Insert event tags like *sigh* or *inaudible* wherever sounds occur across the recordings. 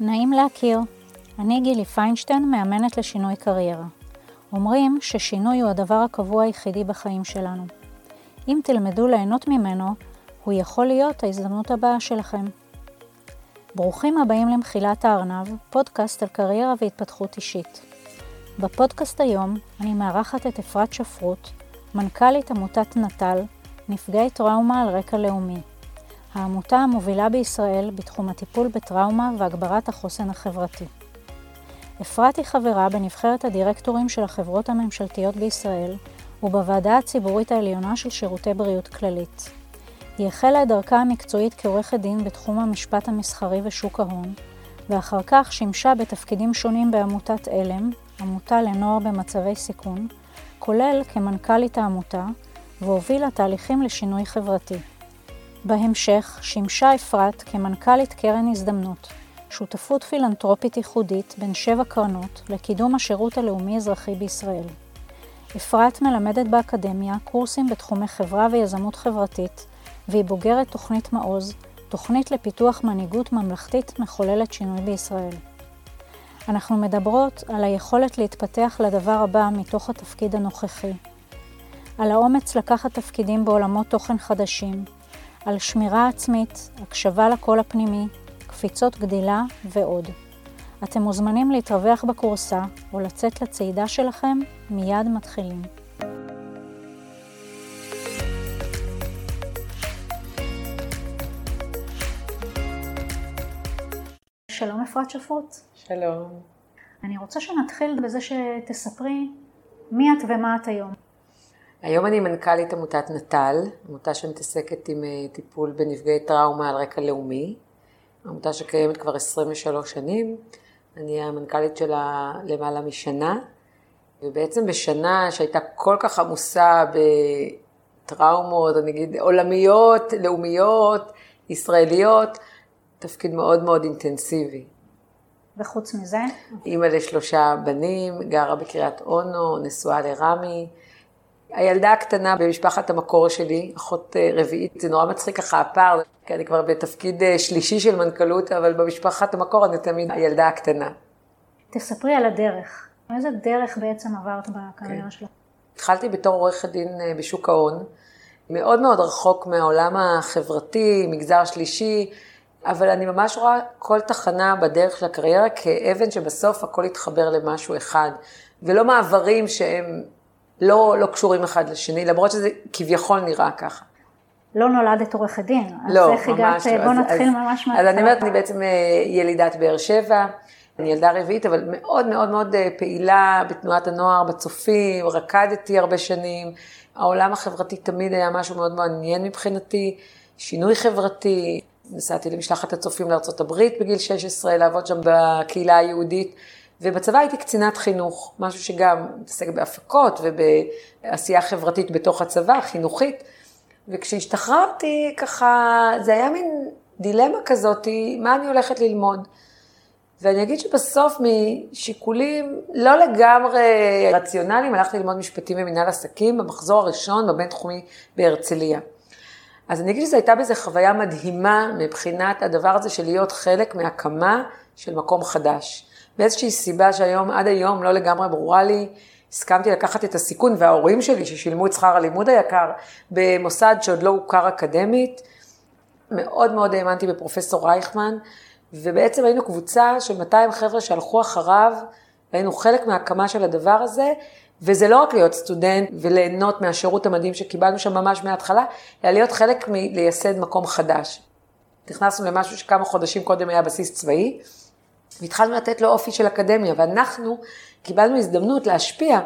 נעים להכיר. אני גילי פיינשטיין, מאמנת לשינוי קריירה. אומרים ששינוי הוא הדבר הקבוע היחידי בחיים שלנו. אם תלמדו ליהנות ממנו, הוא יכול להיות ההזדמנות הבאה שלכם. ברוכים הבאים למחילת הארנב, פודקאסט על קריירה והתפתחות אישית. בפודקאסט היום אני מארחת את אפרת שפרוט, מנכ"לית עמותת נט"ל, נפגעי טראומה על רקע לאומי. העמותה המובילה בישראל בתחום הטיפול בטראומה והגברת החוסן החברתי. אפרת היא חברה בנבחרת הדירקטורים של החברות הממשלתיות בישראל ובוועדה הציבורית העליונה של שירותי בריאות כללית. היא החלה את דרכה המקצועית כעורכת דין בתחום המשפט המסחרי ושוק ההון, ואחר כך שימשה בתפקידים שונים בעמותת עלם, עמותה לנוער במצבי סיכון, כולל כמנכ"לית העמותה, והובילה תהליכים לשינוי חברתי. בהמשך שימשה אפרת כמנכ"לית קרן הזדמנות, שותפות פילנטרופית ייחודית בין שבע קרנות לקידום השירות הלאומי-אזרחי בישראל. אפרת מלמדת באקדמיה קורסים בתחומי חברה ויזמות חברתית, והיא בוגרת תוכנית מעוז, תוכנית לפיתוח מנהיגות ממלכתית מחוללת שינוי בישראל. אנחנו מדברות על היכולת להתפתח לדבר הבא מתוך התפקיד הנוכחי, על האומץ לקחת תפקידים בעולמות תוכן חדשים, על שמירה עצמית, הקשבה לקול הפנימי, קפיצות גדילה ועוד. אתם מוזמנים להתרווח בקורסה או לצאת לצעידה שלכם, מיד מתחילים. שלום אפרת שפרוט. שלום. אני רוצה שנתחיל בזה שתספרי מי את ומה את היום. היום אני מנכ"לית עמותת נט"ל, עמותה שמתעסקת עם אה, טיפול בנפגעי טראומה על רקע לאומי, עמותה שקיימת כבר 23 שנים, אני המנכ"לית שלה למעלה משנה, ובעצם בשנה שהייתה כל כך עמוסה בטראומות, אני אגיד עולמיות, לאומיות, ישראליות, תפקיד מאוד מאוד אינטנסיבי. וחוץ מזה? אימא לשלושה בנים, גרה בקריית אונו, נשואה לרמי. הילדה הקטנה במשפחת המקור שלי, אחות אה, רביעית, זה נורא מצחיק ככה הפער, כי אני כבר בתפקיד אה, שלישי של מנכ"לות, אבל במשפחת המקור אני תמיד הילדה הקטנה. תספרי על הדרך. איזה דרך בעצם עברת בקריירה כן. שלך? התחלתי בתור עורכת דין אה, בשוק ההון, מאוד מאוד רחוק מהעולם החברתי, מגזר שלישי, אבל אני ממש רואה כל תחנה בדרך של הקריירה כאבן שבסוף הכל יתחבר למשהו אחד, ולא מעברים שהם לא, לא קשורים אחד לשני, למרות שזה כביכול נראה ככה. לא נולדת עורכת דין, לא, אז איך הגעת, לא. בוא אז, נתחיל אז, ממש מהתחלה. אז אני אומרת, אני בעצם אה, ילידת באר שבע, אני ילדה רביעית, אבל מאוד מאוד מאוד אה, פעילה בתנועת הנוער, בצופים, רקדתי הרבה שנים, העולם החברתי תמיד היה משהו מאוד מעניין מבחינתי, שינוי חברתי, נסעתי למשלחת הצופים לארה"ב בגיל 16, לעבוד שם בקהילה היהודית. ובצבא הייתי קצינת חינוך, משהו שגם מתעסק בהפקות ובעשייה חברתית בתוך הצבא, חינוכית. וכשהשתחררתי, ככה, זה היה מין דילמה כזאת, מה אני הולכת ללמוד. ואני אגיד שבסוף משיקולים לא לגמרי רציונליים, הלכתי ללמוד משפטים ומנהל עסקים במחזור הראשון בבינתחומי בהרצליה. אז אני אגיד שזו הייתה בזה חוויה מדהימה מבחינת הדבר הזה של להיות חלק מהקמה של מקום חדש. מאיזושהי סיבה שהיום, עד היום, לא לגמרי ברורה לי, הסכמתי לקחת את הסיכון, וההורים שלי, ששילמו את שכר הלימוד היקר, במוסד שעוד לא הוכר אקדמית, מאוד מאוד האמנתי בפרופסור רייכמן, ובעצם היינו קבוצה של 200 חבר'ה שהלכו אחריו, והיינו חלק מההקמה של הדבר הזה, וזה לא רק להיות סטודנט וליהנות מהשירות המדהים שקיבלנו שם ממש מההתחלה, אלא להיות חלק מלייסד מקום חדש. נכנסנו למשהו שכמה חודשים קודם היה בסיס צבאי, והתחלנו לתת לו אופי של אקדמיה, ואנחנו קיבלנו הזדמנות להשפיע.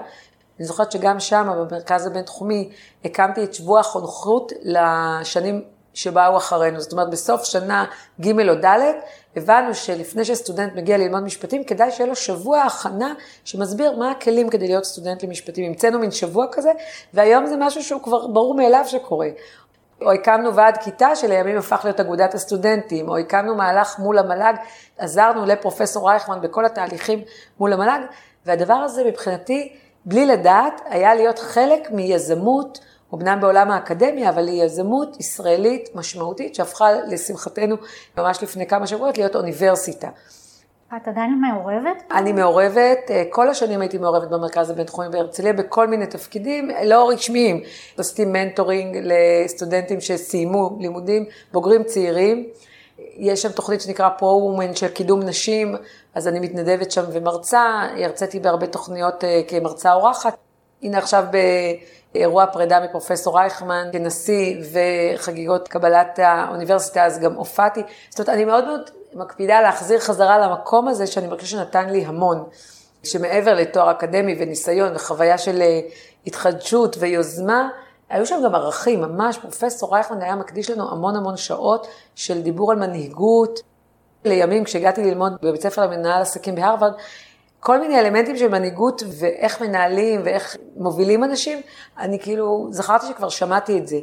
אני זוכרת שגם שם, במרכז הבינתחומי, הקמתי את שבוע החונכות לשנים שבאו אחרינו. זאת אומרת, בסוף שנה ג' או ד', הבנו שלפני שסטודנט מגיע ללמוד משפטים, כדאי שיהיה לו שבוע הכנה שמסביר מה הכלים כדי להיות סטודנט למשפטים. המצאנו מין שבוע כזה, והיום זה משהו שהוא כבר ברור מאליו שקורה. או הקמנו ועד כיתה שלימים הפך להיות אגודת הסטודנטים, או הקמנו מהלך מול המל"ג, עזרנו לפרופסור רייכמן בכל התהליכים מול המל"ג, והדבר הזה מבחינתי, בלי לדעת, היה להיות חלק מיזמות, אמנם בעולם האקדמיה, אבל היא יזמות ישראלית משמעותית, שהפכה לשמחתנו ממש לפני כמה שבועות להיות אוניברסיטה. את עדיין מעורבת? אני מעורבת, אה, כל השנים הייתי מעורבת במרכז הבינתחומי בהרצליה בכל מיני תפקידים לא רשמיים. עשיתי מנטורינג לסטודנטים שסיימו לימודים, בוגרים צעירים. יש שם תוכנית שנקרא Pro-Women של קידום נשים, אז אני מתנדבת שם ומרצה, הרציתי בהרבה תוכניות אה, כמרצה אורחת. הנה עכשיו באירוע פרידה מפרופסור רייכמן כנשיא וחגיגות קבלת האוניברסיטה, אז גם הופעתי. זאת אומרת, אני מאוד מאוד מקפידה להחזיר חזרה למקום הזה שאני מרגישה שנתן לי המון. שמעבר לתואר אקדמי וניסיון וחוויה של אה, התחדשות ויוזמה, היו שם גם ערכים, ממש פרופסור רייכמן היה מקדיש לנו המון המון שעות של דיבור על מנהיגות. לימים כשהגעתי ללמוד בבית ספר למנהל עסקים בהרווארד, כל מיני אלמנטים של מנהיגות ואיך מנהלים ואיך מובילים אנשים, אני כאילו זכרתי שכבר שמעתי את זה.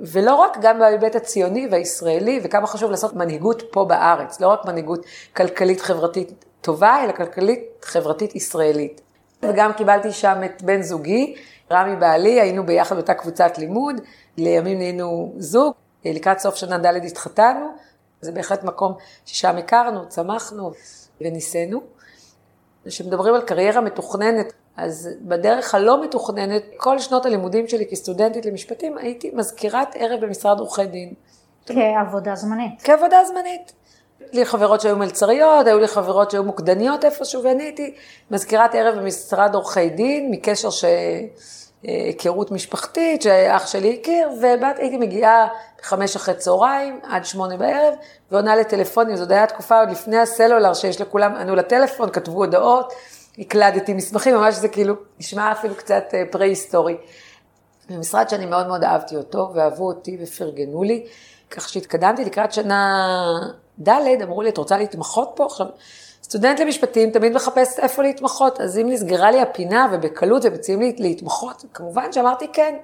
ולא רק, גם בהיבט הציוני והישראלי, וכמה חשוב לעשות מנהיגות פה בארץ, לא רק מנהיגות כלכלית חברתית טובה, אלא כלכלית חברתית ישראלית. וגם קיבלתי שם את בן זוגי, רמי בעלי, היינו ביחד באותה קבוצת לימוד, לימים נהיינו זוג, לקראת סוף שנה ד' התחתנו, זה בהחלט מקום ששם הכרנו, צמחנו וניסינו. כשמדברים על קריירה מתוכננת, אז בדרך הלא מתוכננת, כל שנות הלימודים שלי כסטודנטית למשפטים, הייתי מזכירת ערב במשרד עורכי דין. כעבודה זמנית. כעבודה זמנית. לי חברות שהיו מלצריות, היו לי חברות שהיו מוקדניות איפשהו, ואני הייתי מזכירת ערב במשרד עורכי דין, מקשר ש... היכרות משפחתית שאח שלי הכיר, והייתי מגיעה בחמש אחרי צהריים עד שמונה בערב, ועונה לטלפונים, זאת הייתה תקופה עוד לפני הסלולר שיש לכולם, ענו לטלפון, כתבו הודעות, הקלדתי מסמכים, ממש זה כאילו נשמע אפילו קצת פרה-היסטורי. במשרד שאני מאוד מאוד אהבתי אותו, ואהבו אותי ופרגנו לי, כך שהתקדמתי לקראת שנה ד', אמרו לי, את רוצה להתמחות פה? עכשיו, סטודנט למשפטים תמיד מחפש איפה להתמחות, אז אם נסגרה לי הפינה ובקלות ומציעים לי להתמחות, כמובן שאמרתי כן.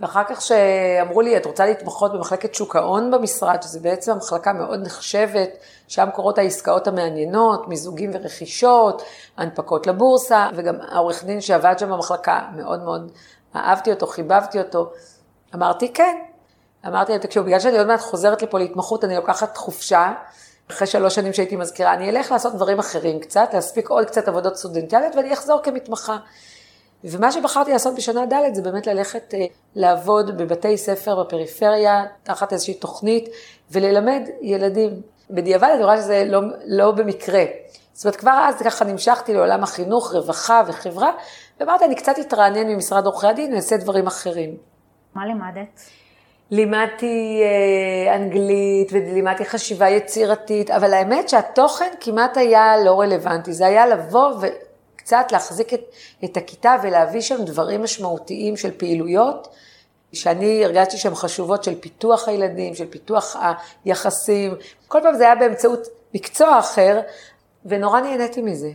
ואחר כך שאמרו לי, את רוצה להתמחות במחלקת שוק ההון במשרד, שזה בעצם מחלקה מאוד נחשבת, שם קורות העסקאות המעניינות, מיזוגים ורכישות, הנפקות לבורסה, וגם העורך דין שעבד שם במחלקה, מאוד מאוד אהבתי אותו, חיבבתי אותו. אמרתי כן. אמרתי להם, תקשיבו, בגלל שאני עוד מעט חוזרת לפה להתמחות, אני לוקחת חופשה. אחרי שלוש שנים שהייתי מזכירה, אני אלך לעשות דברים אחרים קצת, להספיק עוד קצת עבודות סטודנטיאליות ואני אחזור כמתמחה. ומה שבחרתי לעשות בשנה ד' זה באמת ללכת אה, לעבוד בבתי ספר בפריפריה, תחת איזושהי תוכנית, וללמד ילדים. בדיעבד אני רואה שזה לא, לא במקרה. זאת אומרת, כבר אז ככה נמשכתי לעולם החינוך, רווחה וחברה, ואמרתי, אני קצת אתרענן ממשרד עורכי הדין ואעשה דברים אחרים. מה לימדת? לימדתי אה, אנגלית ולימדתי חשיבה יצירתית, אבל האמת שהתוכן כמעט היה לא רלוונטי, זה היה לבוא וקצת להחזיק את, את הכיתה ולהביא שם דברים משמעותיים של פעילויות, שאני הרגשתי שהן חשובות של פיתוח הילדים, של פיתוח היחסים, כל פעם זה היה באמצעות מקצוע אחר, ונורא נהניתי מזה.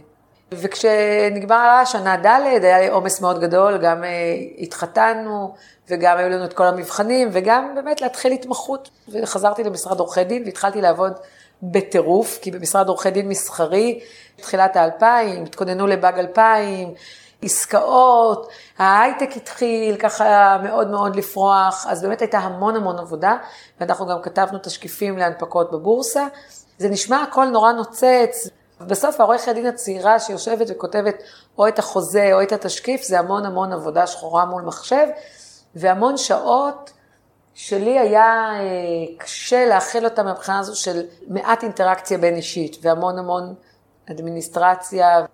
וכשנגמרה שנה ד' היה לי עומס מאוד גדול, גם אה, התחתנו וגם היו לנו את כל המבחנים וגם באמת להתחיל התמחות וחזרתי למשרד עורכי דין והתחלתי לעבוד בטירוף, כי במשרד עורכי דין מסחרי, תחילת האלפיים, התכוננו לבאג אלפיים, עסקאות, ההייטק התחיל ככה מאוד מאוד לפרוח, אז באמת הייתה המון המון עבודה, ואנחנו גם כתבנו תשקיפים להנפקות בבורסה. זה נשמע הכל נורא נוצץ, בסוף העורכת הדין הצעירה שיושבת וכותבת או את החוזה או את התשקיף, זה המון המון עבודה שחורה מול מחשב, והמון שעות שלי היה אה, קשה להכיל אותה מבחינה הזו של מעט אינטראקציה בין אישית, והמון המון אדמיניסטרציה.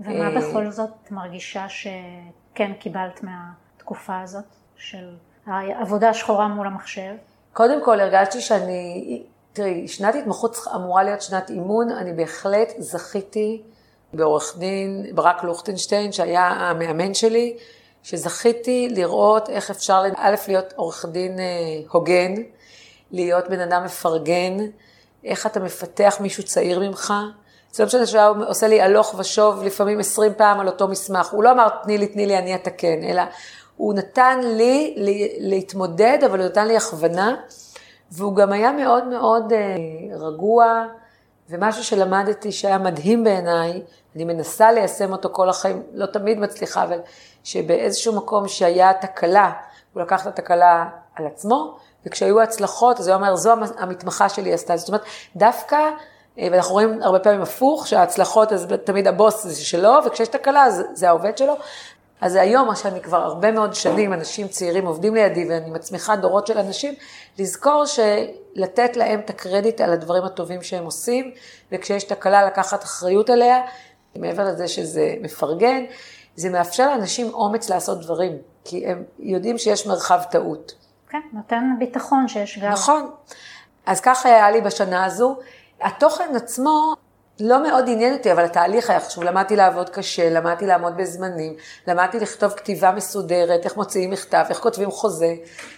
ומה אה, בכל זאת את מרגישה שכן קיבלת מהתקופה הזאת, של העבודה השחורה מול המחשב? קודם כל הרגשתי שאני תראי, שנת התמחות אמורה להיות שנת אימון, אני בהחלט זכיתי בעורך דין ברק לוכטנשטיין, שהיה המאמן שלי, שזכיתי לראות איך אפשר, א', להיות עורך דין אה, הוגן, להיות בן אדם מפרגן, איך אתה מפתח מישהו צעיר ממך. זה לא משנה שהוא עושה לי הלוך ושוב לפעמים עשרים פעם על אותו מסמך. הוא לא אמר, תני לי, תני לי, אני אתקן, אלא הוא נתן לי להתמודד, אבל הוא נתן לי הכוונה. והוא גם היה מאוד מאוד אה, רגוע, ומשהו שלמדתי שהיה מדהים בעיניי, אני מנסה ליישם אותו כל החיים, לא תמיד מצליחה, אבל שבאיזשהו מקום שהיה תקלה, הוא לקח את התקלה על עצמו, וכשהיו הצלחות, אז הוא אומר, זו המתמחה שלי עשתה. זאת אומרת, דווקא אה, ואנחנו רואים הרבה פעמים הפוך, שההצלחות, אז תמיד הבוס זה שלו, וכשיש תקלה, זה, זה העובד שלו. אז היום, מה שאני כבר הרבה מאוד שנים, אנשים צעירים עובדים לידי, ואני מצמיחה דורות של אנשים, לזכור שלתת להם את הקרדיט על הדברים הטובים שהם עושים, וכשיש תקלה לקחת אחריות עליה, מעבר לזה שזה מפרגן, זה מאפשר לאנשים אומץ לעשות דברים, כי הם יודעים שיש מרחב טעות. כן, נותן ביטחון שיש גם. נכון. אז ככה היה לי בשנה הזו. התוכן עצמו לא מאוד עניין אותי, אבל התהליך היה חשוב. למדתי לעבוד קשה, למדתי לעמוד בזמנים, למדתי לכתוב כתיבה מסודרת, איך מוציאים מכתב, איך כותבים חוזה,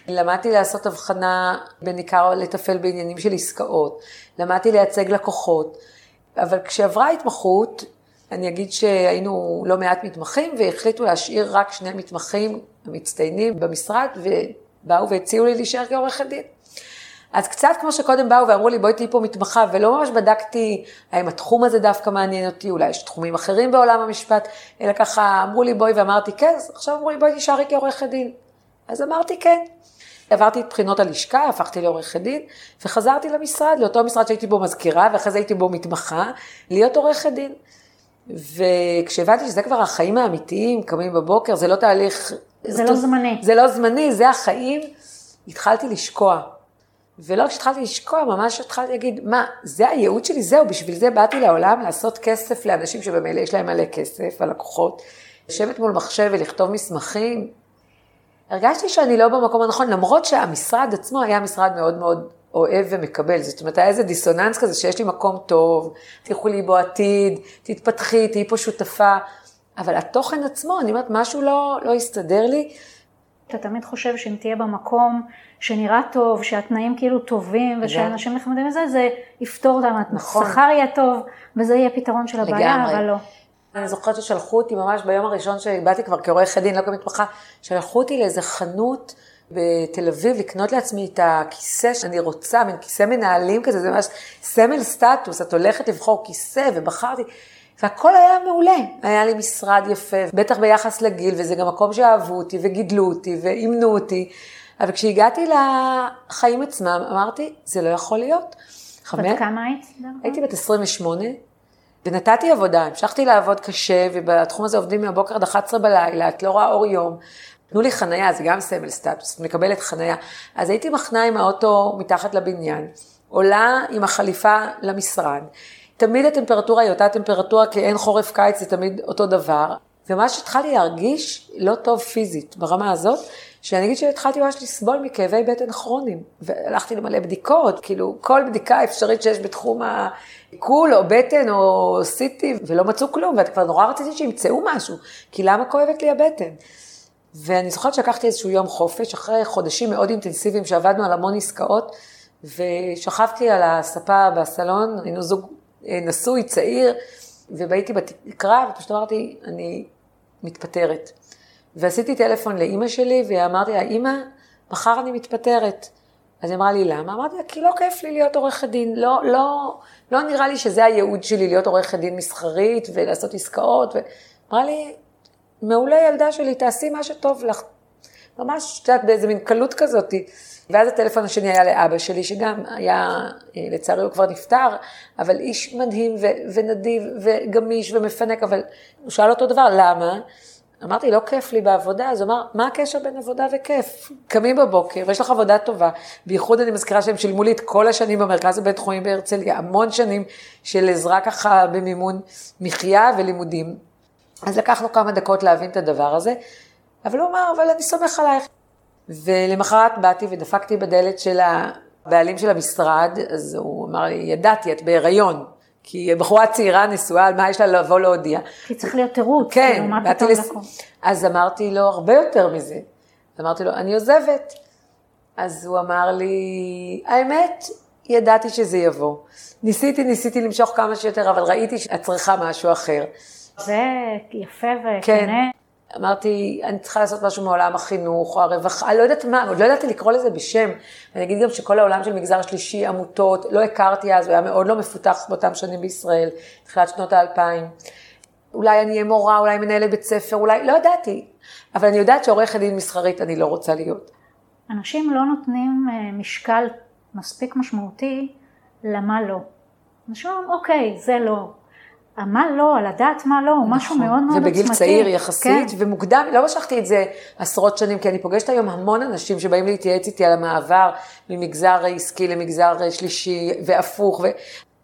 למדתי לעשות הבחנה בין עיקר לטפל בעניינים של עסקאות, למדתי לייצג לקוחות. אבל כשעברה ההתמחות, אני אגיד שהיינו לא מעט מתמחים, והחליטו להשאיר רק שני מתמחים מצטיינים במשרד, ובאו והציעו לי להישאר כעורכת דין. אז קצת כמו שקודם באו ואמרו לי, בואי תהיי פה מתמחה, ולא ממש בדקתי האם התחום הזה דווקא מעניין אותי, אולי יש תחומים אחרים בעולם המשפט, אלא ככה אמרו לי בואי ואמרתי כן, אז עכשיו אמרו לי בואי תישארי כעורכת דין. אז אמרתי כן. עברתי את בחינות הלשכה, הפכתי לעורכת דין, וחזרתי למשרד, לאותו משרד שהייתי בו מזכירה, ואחרי זה הייתי בו מתמחה, להיות עורכת דין. וכשהבנתי שזה כבר החיים האמיתיים, קמים בבוקר, זה לא תהליך... זה לא זמני. זה לא זמני, זה החיים, התחלתי לשקוע. ולא כשהתחלתי לשקוע, ממש התחלתי להגיד, מה, זה הייעוד שלי, זהו, בשביל זה באתי לעולם לעשות כסף לאנשים שבמילא יש להם מלא כסף, הלקוחות. לשבת מול מחשב ולכתוב מסמכים. הרגשתי שאני לא במקום הנכון, למרות שהמשרד עצמו היה משרד מאוד מאוד אוהב ומקבל. זאת אומרת, היה איזה דיסוננס כזה שיש לי מקום טוב, תלכו לי בו עתיד, תתפתחי, תהיי פה שותפה. אבל התוכן עצמו, אני אומרת, משהו לא, לא הסתדר לי. אתה תמיד חושב שאם תהיה במקום שנראה טוב, שהתנאים כאילו טובים, ושאנשים נחמדים לזה, זה יפתור אותם, נכון. השכר יהיה טוב, וזה יהיה פתרון של הבעיה, לגמרי. אבל לא. אני זוכרת ששלחו אותי ממש ביום הראשון שבאתי כבר כעורכת דין, לא כמתמחה, שלחו אותי לאיזה חנות בתל אביב לקנות לעצמי את הכיסא שאני רוצה, מין כיסא מנהלים כזה, זה ממש סמל סטטוס, את הולכת לבחור כיסא, ובחרתי. והכל היה מעולה. היה לי משרד יפה, בטח ביחס לגיל, וזה גם מקום שאהבו אותי וגידלו אותי ואימנו אותי. אבל כשהגעתי לחיים עצמם, אמרתי, זה לא יכול להיות. בת כמה היית? הייתי בת 28, ונתתי עבודה, המשכתי לעבוד קשה, ובתחום הזה עובדים מהבוקר עד 11 בלילה, את לא רואה אור יום. תנו לי חנייה, זה גם סמל סטטוס, מקבלת חנייה. אז הייתי מחנה עם האוטו מתחת לבניין, עולה עם החליפה למשרד. תמיד הטמפרטורה היא אותה טמפרטורה, כי אין חורף קיץ, זה תמיד אותו דבר. ומה שהתחלתי להרגיש לא טוב פיזית ברמה הזאת, שאני אגיד שהתחלתי ממש לסבול מכאבי בטן כרוניים. והלכתי למלא בדיקות, כאילו כל בדיקה אפשרית שיש בתחום העיכול או בטן או סיטי, ולא מצאו כלום, וכבר נורא רציתי שימצאו משהו, כי למה כואבת לי הבטן? ואני זוכרת שלקחתי איזשהו יום חופש, אחרי חודשים מאוד אינטנסיביים שעבדנו על המון עסקאות, ושכבתי על הספה בסלון, היינו זוג אה, נשוי, צעיר, ובהייתי בתקרה, ופשוט אמרתי, אני מתפטרת. ועשיתי טלפון לאימא שלי, ואמרתי לה, אימא, מחר אני מתפטרת. אז היא אמרה לי, למה? אמרתי לה, כי לא כיף לי להיות עורכת דין, לא, לא, לא נראה לי שזה הייעוד שלי, להיות עורכת דין מסחרית ולעשות עסקאות. אמרה לי, מעולה ילדה שלי, תעשי מה שטוב לך. ממש, את יודעת, באיזה מין קלות כזאת. ואז הטלפון השני היה לאבא שלי, שגם היה, אה, לצערי הוא כבר נפטר, אבל איש מדהים ו- ונדיב וגמיש ומפנק, אבל הוא שאל אותו דבר, למה? אמרתי, לא כיף לי בעבודה, אז הוא אמר, מה הקשר בין עבודה וכיף? קמים בבוקר ויש לך עבודה טובה, בייחוד אני מזכירה שהם שילמו לי את כל השנים במרכז הבית חולים בהרצליה, המון שנים של עזרה ככה במימון מחיה ולימודים. אז לקח לו כמה דקות להבין את הדבר הזה, אבל הוא אמר, אבל אני סומך עלייך. ולמחרת באתי ודפקתי בדלת של הבעלים של המשרד, אז הוא אמר לי, ידעתי, את בהיריון. כי בחורה צעירה נשואה, על מה יש לה לבוא להודיע? כי צריך להיות תירוץ, כן, כאילו, באתי לס... אז אמרתי לו, הרבה יותר מזה. אמרתי לו, אני עוזבת. אז הוא אמר לי, האמת, ידעתי שזה יבוא. ניסיתי, ניסיתי למשוך כמה שיותר, אבל ראיתי שאת צריכה משהו אחר. זה יפה וכנה. כן. אמרתי, אני צריכה לעשות משהו מעולם החינוך או הרווחה, לא יודעת מה, עוד לא ידעתי לקרוא לזה בשם. אני אגיד גם שכל העולם של מגזר שלישי, עמותות, לא הכרתי אז, הוא היה מאוד לא מפותח באותם שנים בישראל, תחילת שנות האלפיים. אולי אני אהיה מורה, אולי מנהלת בית ספר, אולי, לא ידעתי. אבל אני יודעת שעורכת דין מסחרית אני לא רוצה להיות. אנשים לא נותנים אה, משקל מספיק משמעותי למה לא. אנשים אומרים, אוקיי, זה לא. מה לא, על הדעת מה לא, הוא נכון. משהו מאוד מאוד עוצמתי. ובגיל צעיר יחסית, כן. ומוקדם, לא משכתי את זה עשרות שנים, כי אני פוגשת היום המון אנשים שבאים להתייעץ איתי על המעבר ממגזר עסקי למגזר שלישי, והפוך,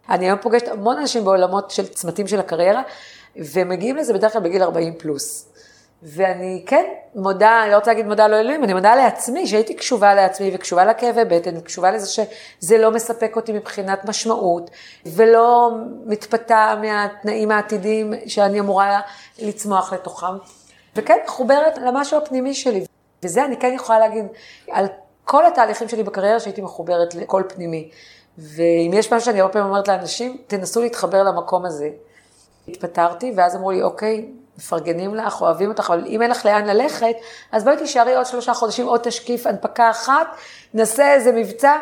ואני היום פוגשת המון אנשים בעולמות של צמתים של הקריירה, ומגיעים לזה בדרך כלל בגיל 40 פלוס. ואני כן מודה, אני לא רוצה להגיד מודה לאלוהים, אני מודה לעצמי, שהייתי קשובה לעצמי וקשובה לכאבי בטן, וקשובה לזה שזה לא מספק אותי מבחינת משמעות, ולא מתפתה מהתנאים העתידיים שאני אמורה לצמוח לתוכם. וכן, מחוברת למשהו הפנימי שלי. וזה אני כן יכולה להגיד על כל התהליכים שלי בקריירה, שהייתי מחוברת לקול פנימי. ואם יש משהו שאני הרבה פעמים אומרת לאנשים, תנסו להתחבר למקום הזה. התפטרתי, ואז אמרו לי, אוקיי, מפרגנים לך, אוהבים אותך, אבל אם אין לך לאן ללכת, אז בואי תישארי עוד שלושה חודשים, עוד תשקיף, הנפקה אחת, נעשה איזה מבצע.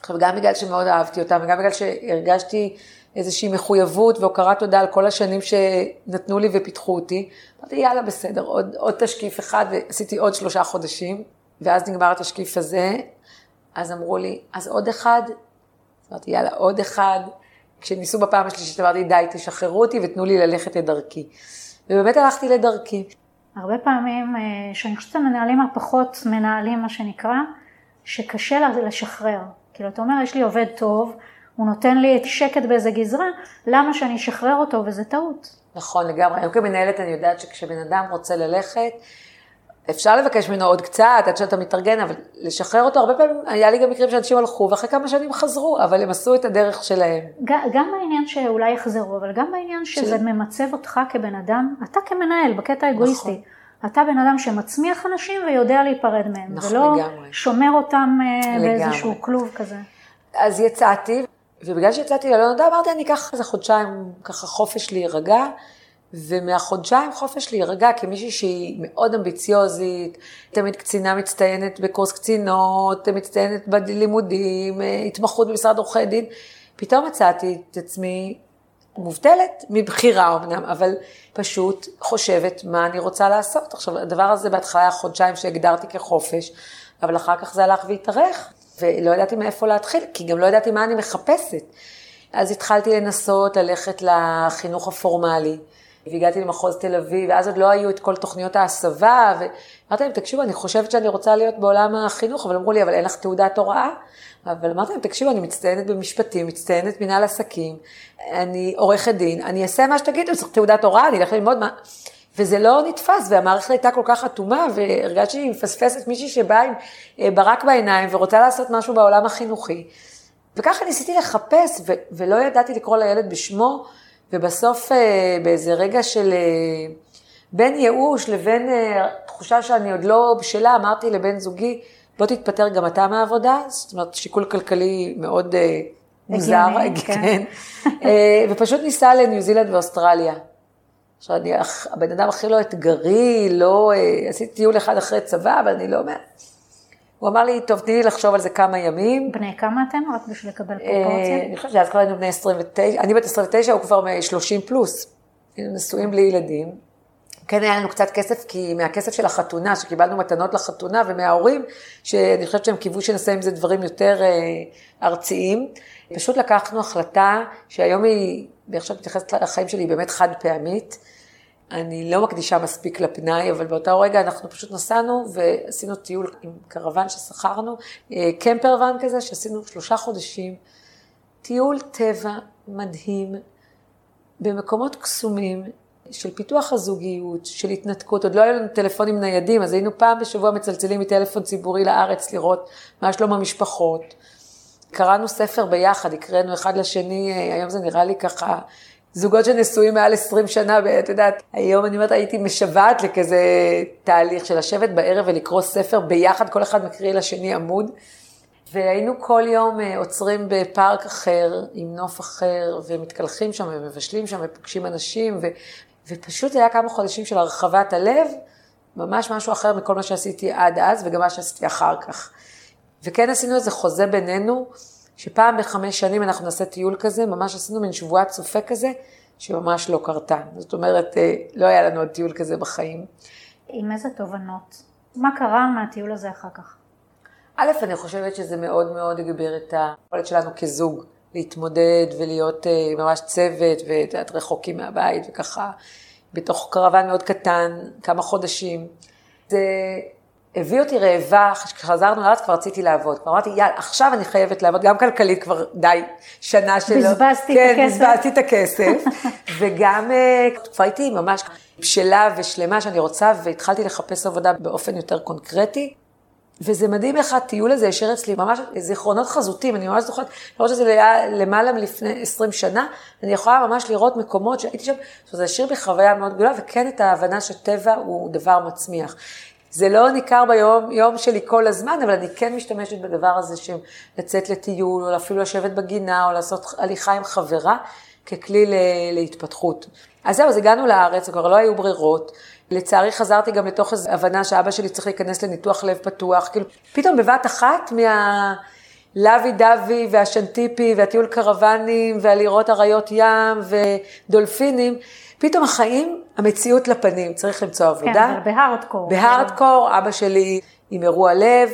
עכשיו, גם בגלל שמאוד אהבתי אותם, וגם בגלל שהרגשתי איזושהי מחויבות והוקרת תודה על כל השנים שנתנו לי ופיתחו אותי, אמרתי, יאללה, בסדר, עוד, עוד תשקיף אחד, ועשיתי עוד שלושה חודשים, ואז נגמר התשקיף הזה, אז אמרו לי, אז עוד אחד? אמרתי, יאללה, עוד אחד. כשניסו בפעם השלישית, אמרתי, די, תשחררו אותי ותנו לי ללכת לדרכי. ובאמת הלכתי לדרכי. הרבה פעמים, אה, שאני חושבת על מנהלים הפחות מנהלים, מה שנקרא, שקשה לשחרר. כאילו, אתה אומר, יש לי עובד טוב, הוא נותן לי את שקט באיזה גזרה, למה שאני אשחרר אותו, וזה טעות. נכון, לגמרי. היום כמנהלת אני יודעת שכשבן אדם רוצה ללכת, אפשר לבקש ממנו עוד קצת עד שאתה מתארגן, אבל לשחרר אותו, הרבה פעמים, היה לי גם מקרים שאנשים הלכו, ואחרי כמה שנים חזרו, אבל הם עשו את הדרך שלהם. גם בעניין שאולי יחזרו, אבל גם בעניין שזה ש... ממצב אותך כבן אדם, אתה כמנהל, בקטע האגואיסטי. נכון. אתה בן אדם שמצמיח אנשים ויודע להיפרד מהם, נכון, ולא לגמרי. שומר אותם אה, לגמרי. באיזשהו כלוב כזה. אז יצאתי, ובגלל שיצאתי ללא נודע, אמרתי, אני אקח איזה חודשיים ככה חופש להירגע. ומהחודשיים חופש להירגע כמישהי שהיא מאוד אמביציוזית, תמיד קצינה מצטיינת בקורס קצינות, מצטיינת בלימודים, התמחות במשרד עורכי דין, פתאום מצאתי את עצמי מובטלת, מבחירה אמנם, אבל פשוט חושבת מה אני רוצה לעשות. עכשיו, הדבר הזה בהתחלה היה חודשיים שהגדרתי כחופש, אבל אחר כך זה הלך והתארך, ולא ידעתי מאיפה להתחיל, כי גם לא ידעתי מה אני מחפשת. אז התחלתי לנסות ללכת לחינוך הפורמלי. והגעתי למחוז תל אביב, ואז עוד לא היו את כל תוכניות ההסבה, ואמרתי להם, תקשיבו, אני חושבת שאני רוצה להיות בעולם החינוך, אבל אמרו לי, אבל אין לך תעודת הוראה. אבל אמרתי להם, תקשיבו, אני מצטיינת במשפטים, מצטיינת מנהל עסקים, אני עורכת דין, אני אעשה מה שתגידו, צריך תעודת הוראה, אני אלך ללמוד מה... וזה לא נתפס, והמערכת הייתה כל כך אטומה, והרגשתי שהיא מפספסת מישהי שבאה עם אה, ברק בעיניים ורוצה לעשות משהו בעולם החינוכי. וככה ניסיתי לחפש, ו- ולא ידעתי לקרוא לילד בשמו, ובסוף אה, באיזה רגע של אה, בין ייאוש לבין אה, תחושה שאני עוד לא בשלה, אמרתי לבן זוגי, בוא תתפטר גם אתה מהעבודה, זאת אומרת שיקול כלכלי מאוד מוזר, כן, *laughs* ופשוט ניסע לניו זילנד ואוסטרליה. עכשיו, אני הבן אדם הכי לא אתגרי, לא, עשיתי טיול אחד אחרי צבא, אבל אני לא אומרת. הוא אמר לי, טוב, תני לי לחשוב על זה כמה ימים. בני כמה אתם? רק בשביל לקבל פרופורציה? אני חושבת שאז כבר היינו בני 29, אני בת 29, הוא כבר 30 פלוס. היינו נשואים בלי ילדים. כן היה לנו קצת כסף, כי מהכסף של החתונה, שקיבלנו מתנות לחתונה, ומההורים, שאני חושבת שהם קיוו שנעשה עם זה דברים יותר אה, ארציים. פשוט לקחנו החלטה שהיום היא, אני עכשיו מתייחסת לחיים שלי, היא באמת חד פעמית. אני לא מקדישה מספיק לפנאי, אבל באותו רגע אנחנו פשוט נסענו ועשינו טיול עם קרוון ששכרנו, אה, קמפר ואן כזה, שעשינו שלושה חודשים, טיול טבע מדהים, במקומות קסומים, של פיתוח הזוגיות, של התנתקות, עוד לא היו לנו טלפונים ניידים, אז היינו פעם בשבוע מצלצלים מטלפון ציבורי לארץ לראות מה שלום המשפחות. קראנו ספר ביחד, הקראנו אחד לשני, אה, היום זה נראה לי ככה זוגות שנשואים מעל 20 שנה, ואת יודעת, היום אני אומרת, הייתי משוועת לכזה תהליך של לשבת בערב ולקרוא ספר ביחד, כל אחד מקריא לשני עמוד. והיינו כל יום אה, עוצרים בפארק אחר, עם נוף אחר, ומתקלחים שם ומבשלים שם ופוגשים אנשים, ו... ופשוט היה כמה חודשים של הרחבת הלב, ממש משהו אחר מכל מה שעשיתי עד אז, וגם מה שעשיתי אחר כך. וכן עשינו איזה חוזה בינינו, שפעם בחמש שנים אנחנו נעשה טיול כזה, ממש עשינו מין שבועת צופה כזה, שממש לא קרתה. זאת אומרת, אה, לא היה לנו עוד טיול כזה בחיים. עם איזה תובנות? מה קרה מהטיול הזה אחר כך? א', אני חושבת שזה מאוד מאוד הגביר את היכולת שלנו כזוג להתמודד ולהיות אה, ממש צוות, ואת יודעת, רחוקים מהבית, וככה, בתוך קרוון מאוד קטן, כמה חודשים. זה הביא אותי רעבה, כשחזרנו לארץ כבר רציתי לעבוד. כבר אמרתי, יאללה, עכשיו אני חייבת לעבוד, גם כלכלית כבר די שנה שלא. בזבזתי כן, את הכסף. כן, בזבזתי את הכסף. *laughs* וגם אה, כבר הייתי ממש בשלה ושלמה שאני רוצה, והתחלתי לחפש עבודה באופן יותר קונקרטי. וזה מדהים איך הטיול הזה השאיר אצלי ממש זיכרונות חזותיים, אני ממש זוכרת, למרות שזה היה למעלה מלפני 20 שנה, אני יכולה ממש לראות מקומות שהייתי שם, שזה השאיר בי חוויה מאוד גדולה, וכן את ההבנה שטבע הוא דבר מצמיח. זה לא ניכר ביום יום שלי כל הזמן, אבל אני כן משתמשת בדבר הזה של לצאת לטיול, או אפילו לשבת בגינה, או לעשות הליכה עם חברה, ככלי להתפתחות. אז זהו, אז הגענו לארץ, כבר לא היו ברירות. לצערי חזרתי גם לתוך איזו הבנה שאבא שלי צריך להיכנס לניתוח לב פתוח, כאילו, פתאום בבת אחת מהלוי דווי והשנטיפי והטיול קרוונים והלראות אריות ים ודולפינים, פתאום החיים, המציאות לפנים, צריך למצוא עבודה. כן, אבל בהארדקור. בהארדקור, אבא שלי עם אירוע לב,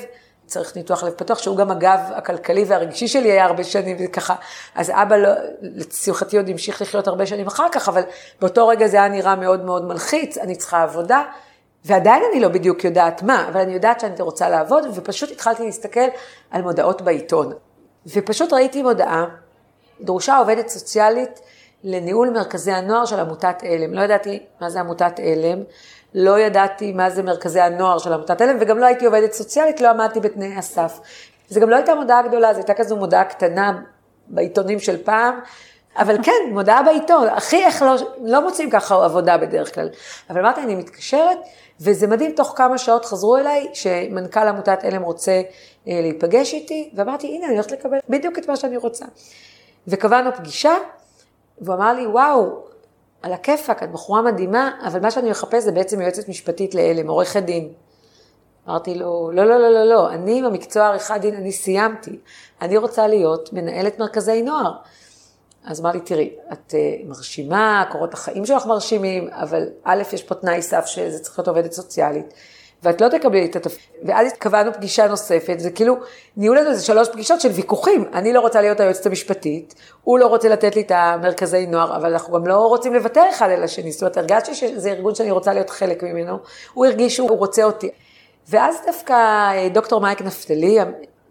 צריך ניתוח לב פתוח, שהוא גם הגב הכלכלי והרגשי שלי היה הרבה שנים, וככה, אז אבא, לא, לשמחתי עוד המשיך לחיות הרבה שנים אחר כך, אבל באותו רגע זה היה נראה מאוד מאוד מלחיץ, אני צריכה עבודה, ועדיין אני לא בדיוק יודעת מה, אבל אני יודעת שאני רוצה לעבוד, ופשוט התחלתי להסתכל על מודעות בעיתון. ופשוט ראיתי מודעה, דרושה עובדת סוציאלית לניהול מרכזי הנוער של עמותת עלם. לא ידעתי מה זה עמותת עלם, לא ידעתי מה זה מרכזי הנוער של עמותת עלם, וגם לא הייתי עובדת סוציאלית, לא עמדתי בתנאי הסף. זה גם לא הייתה מודעה גדולה, זו הייתה כזו מודעה קטנה בעיתונים של פעם, אבל כן, מודעה בעיתון, הכי איך לא, לא מוצאים ככה עבודה בדרך כלל. אבל אמרתי, אני מתקשרת, וזה מדהים, תוך כמה שעות חזרו אליי, שמנכ"ל עמותת עלם רוצה אה, להיפגש איתי, ואמרתי, הנה, אני הולכת לקבל בדיוק את מה שאני רוצה. וקבענו פגישה, והוא אמר לי, וואו, על הכיפאק, את בחורה מדהימה, אבל מה שאני מחפש זה בעצם יועצת משפטית לעלם, עורכת דין. אמרתי לו, לא, לא, לא, לא, לא, אני במקצוע עריכת דין, אני סיימתי. אני רוצה להיות מנהלת מרכזי נוער. אז אמר לי, תראי, את uh, מרשימה, קורות החיים שלך מרשימים, אבל א', יש פה תנאי סף שזה צריך להיות עובדת סוציאלית, ואת לא תקבלי את התפקיד. ואז קבענו פגישה נוספת, וכאילו, נהיו לנו איזה שלוש פגישות של ויכוחים. אני לא רוצה להיות היועצת המשפטית, הוא לא רוצה לתת לי את המרכזי נוער, אבל אנחנו גם לא רוצים לוותר אחד על השני. זאת אומרת, הרגשתי שזה ארגון שאני רוצה להיות חלק ממנו, הוא הרגיש שהוא רוצה אותי. ואז דווקא אה, דוקטור מייק נפתלי,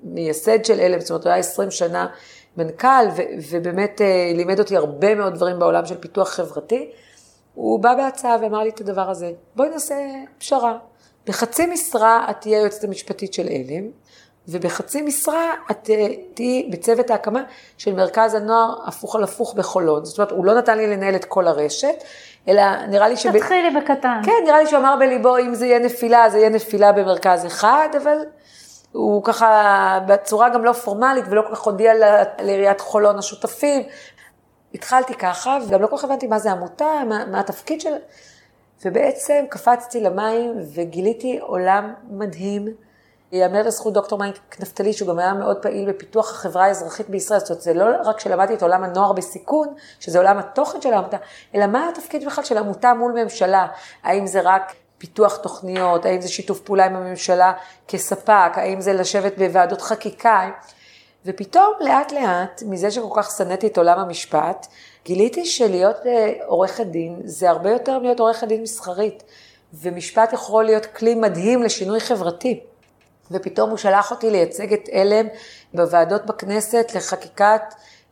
המייסד של אלם, זאת אומרת, הוא היה 20 שנה מנכ"ל, ו- ובאמת אה, לימד אותי הרבה מאוד דברים בעולם של פיתוח חברתי, הוא בא בהצעה ואמר לי את הדבר הזה, בואי נעשה פשרה. בחצי משרה את תהיה היועצת המשפטית של עלם, ובחצי משרה את תהיי בצוות ההקמה של מרכז הנוער הפוך על הפוך בחולון. זאת אומרת, הוא לא נתן לי לנהל את כל הרשת, אלא נראה לי שב... תתחילי בקטן. כן, נראה לי שהוא אמר בליבו, אם זה יהיה נפילה, זה יהיה נפילה במרכז אחד, אבל הוא ככה בצורה גם לא פורמלית ולא כל כך הודיע לעיריית חולון השותפים. התחלתי ככה, וגם לא כל כך הבנתי מה זה עמותה, מה, מה התפקיד של... ובעצם קפצתי למים וגיליתי עולם מדהים. יאמר לזכות דוקטור מייק נפתלי, שהוא גם היה מאוד פעיל בפיתוח החברה האזרחית בישראל. זאת אומרת, זה לא רק שלמדתי את עולם הנוער בסיכון, שזה עולם התוכן של העמותה, אלא מה התפקיד בכלל של עמותה מול ממשלה? האם זה רק פיתוח תוכניות, האם זה שיתוף פעולה עם הממשלה כספק, האם זה לשבת בוועדות חקיקה, ופתאום לאט לאט, מזה שכל כך שנאתי את עולם המשפט, גיליתי שלהיות אה, עורכת דין זה הרבה יותר מלהיות עורכת דין מסחרית, ומשפט יכול להיות כלי מדהים לשינוי חברתי. ופתאום הוא שלח אותי לייצג את עלם בוועדות בכנסת לחקיקת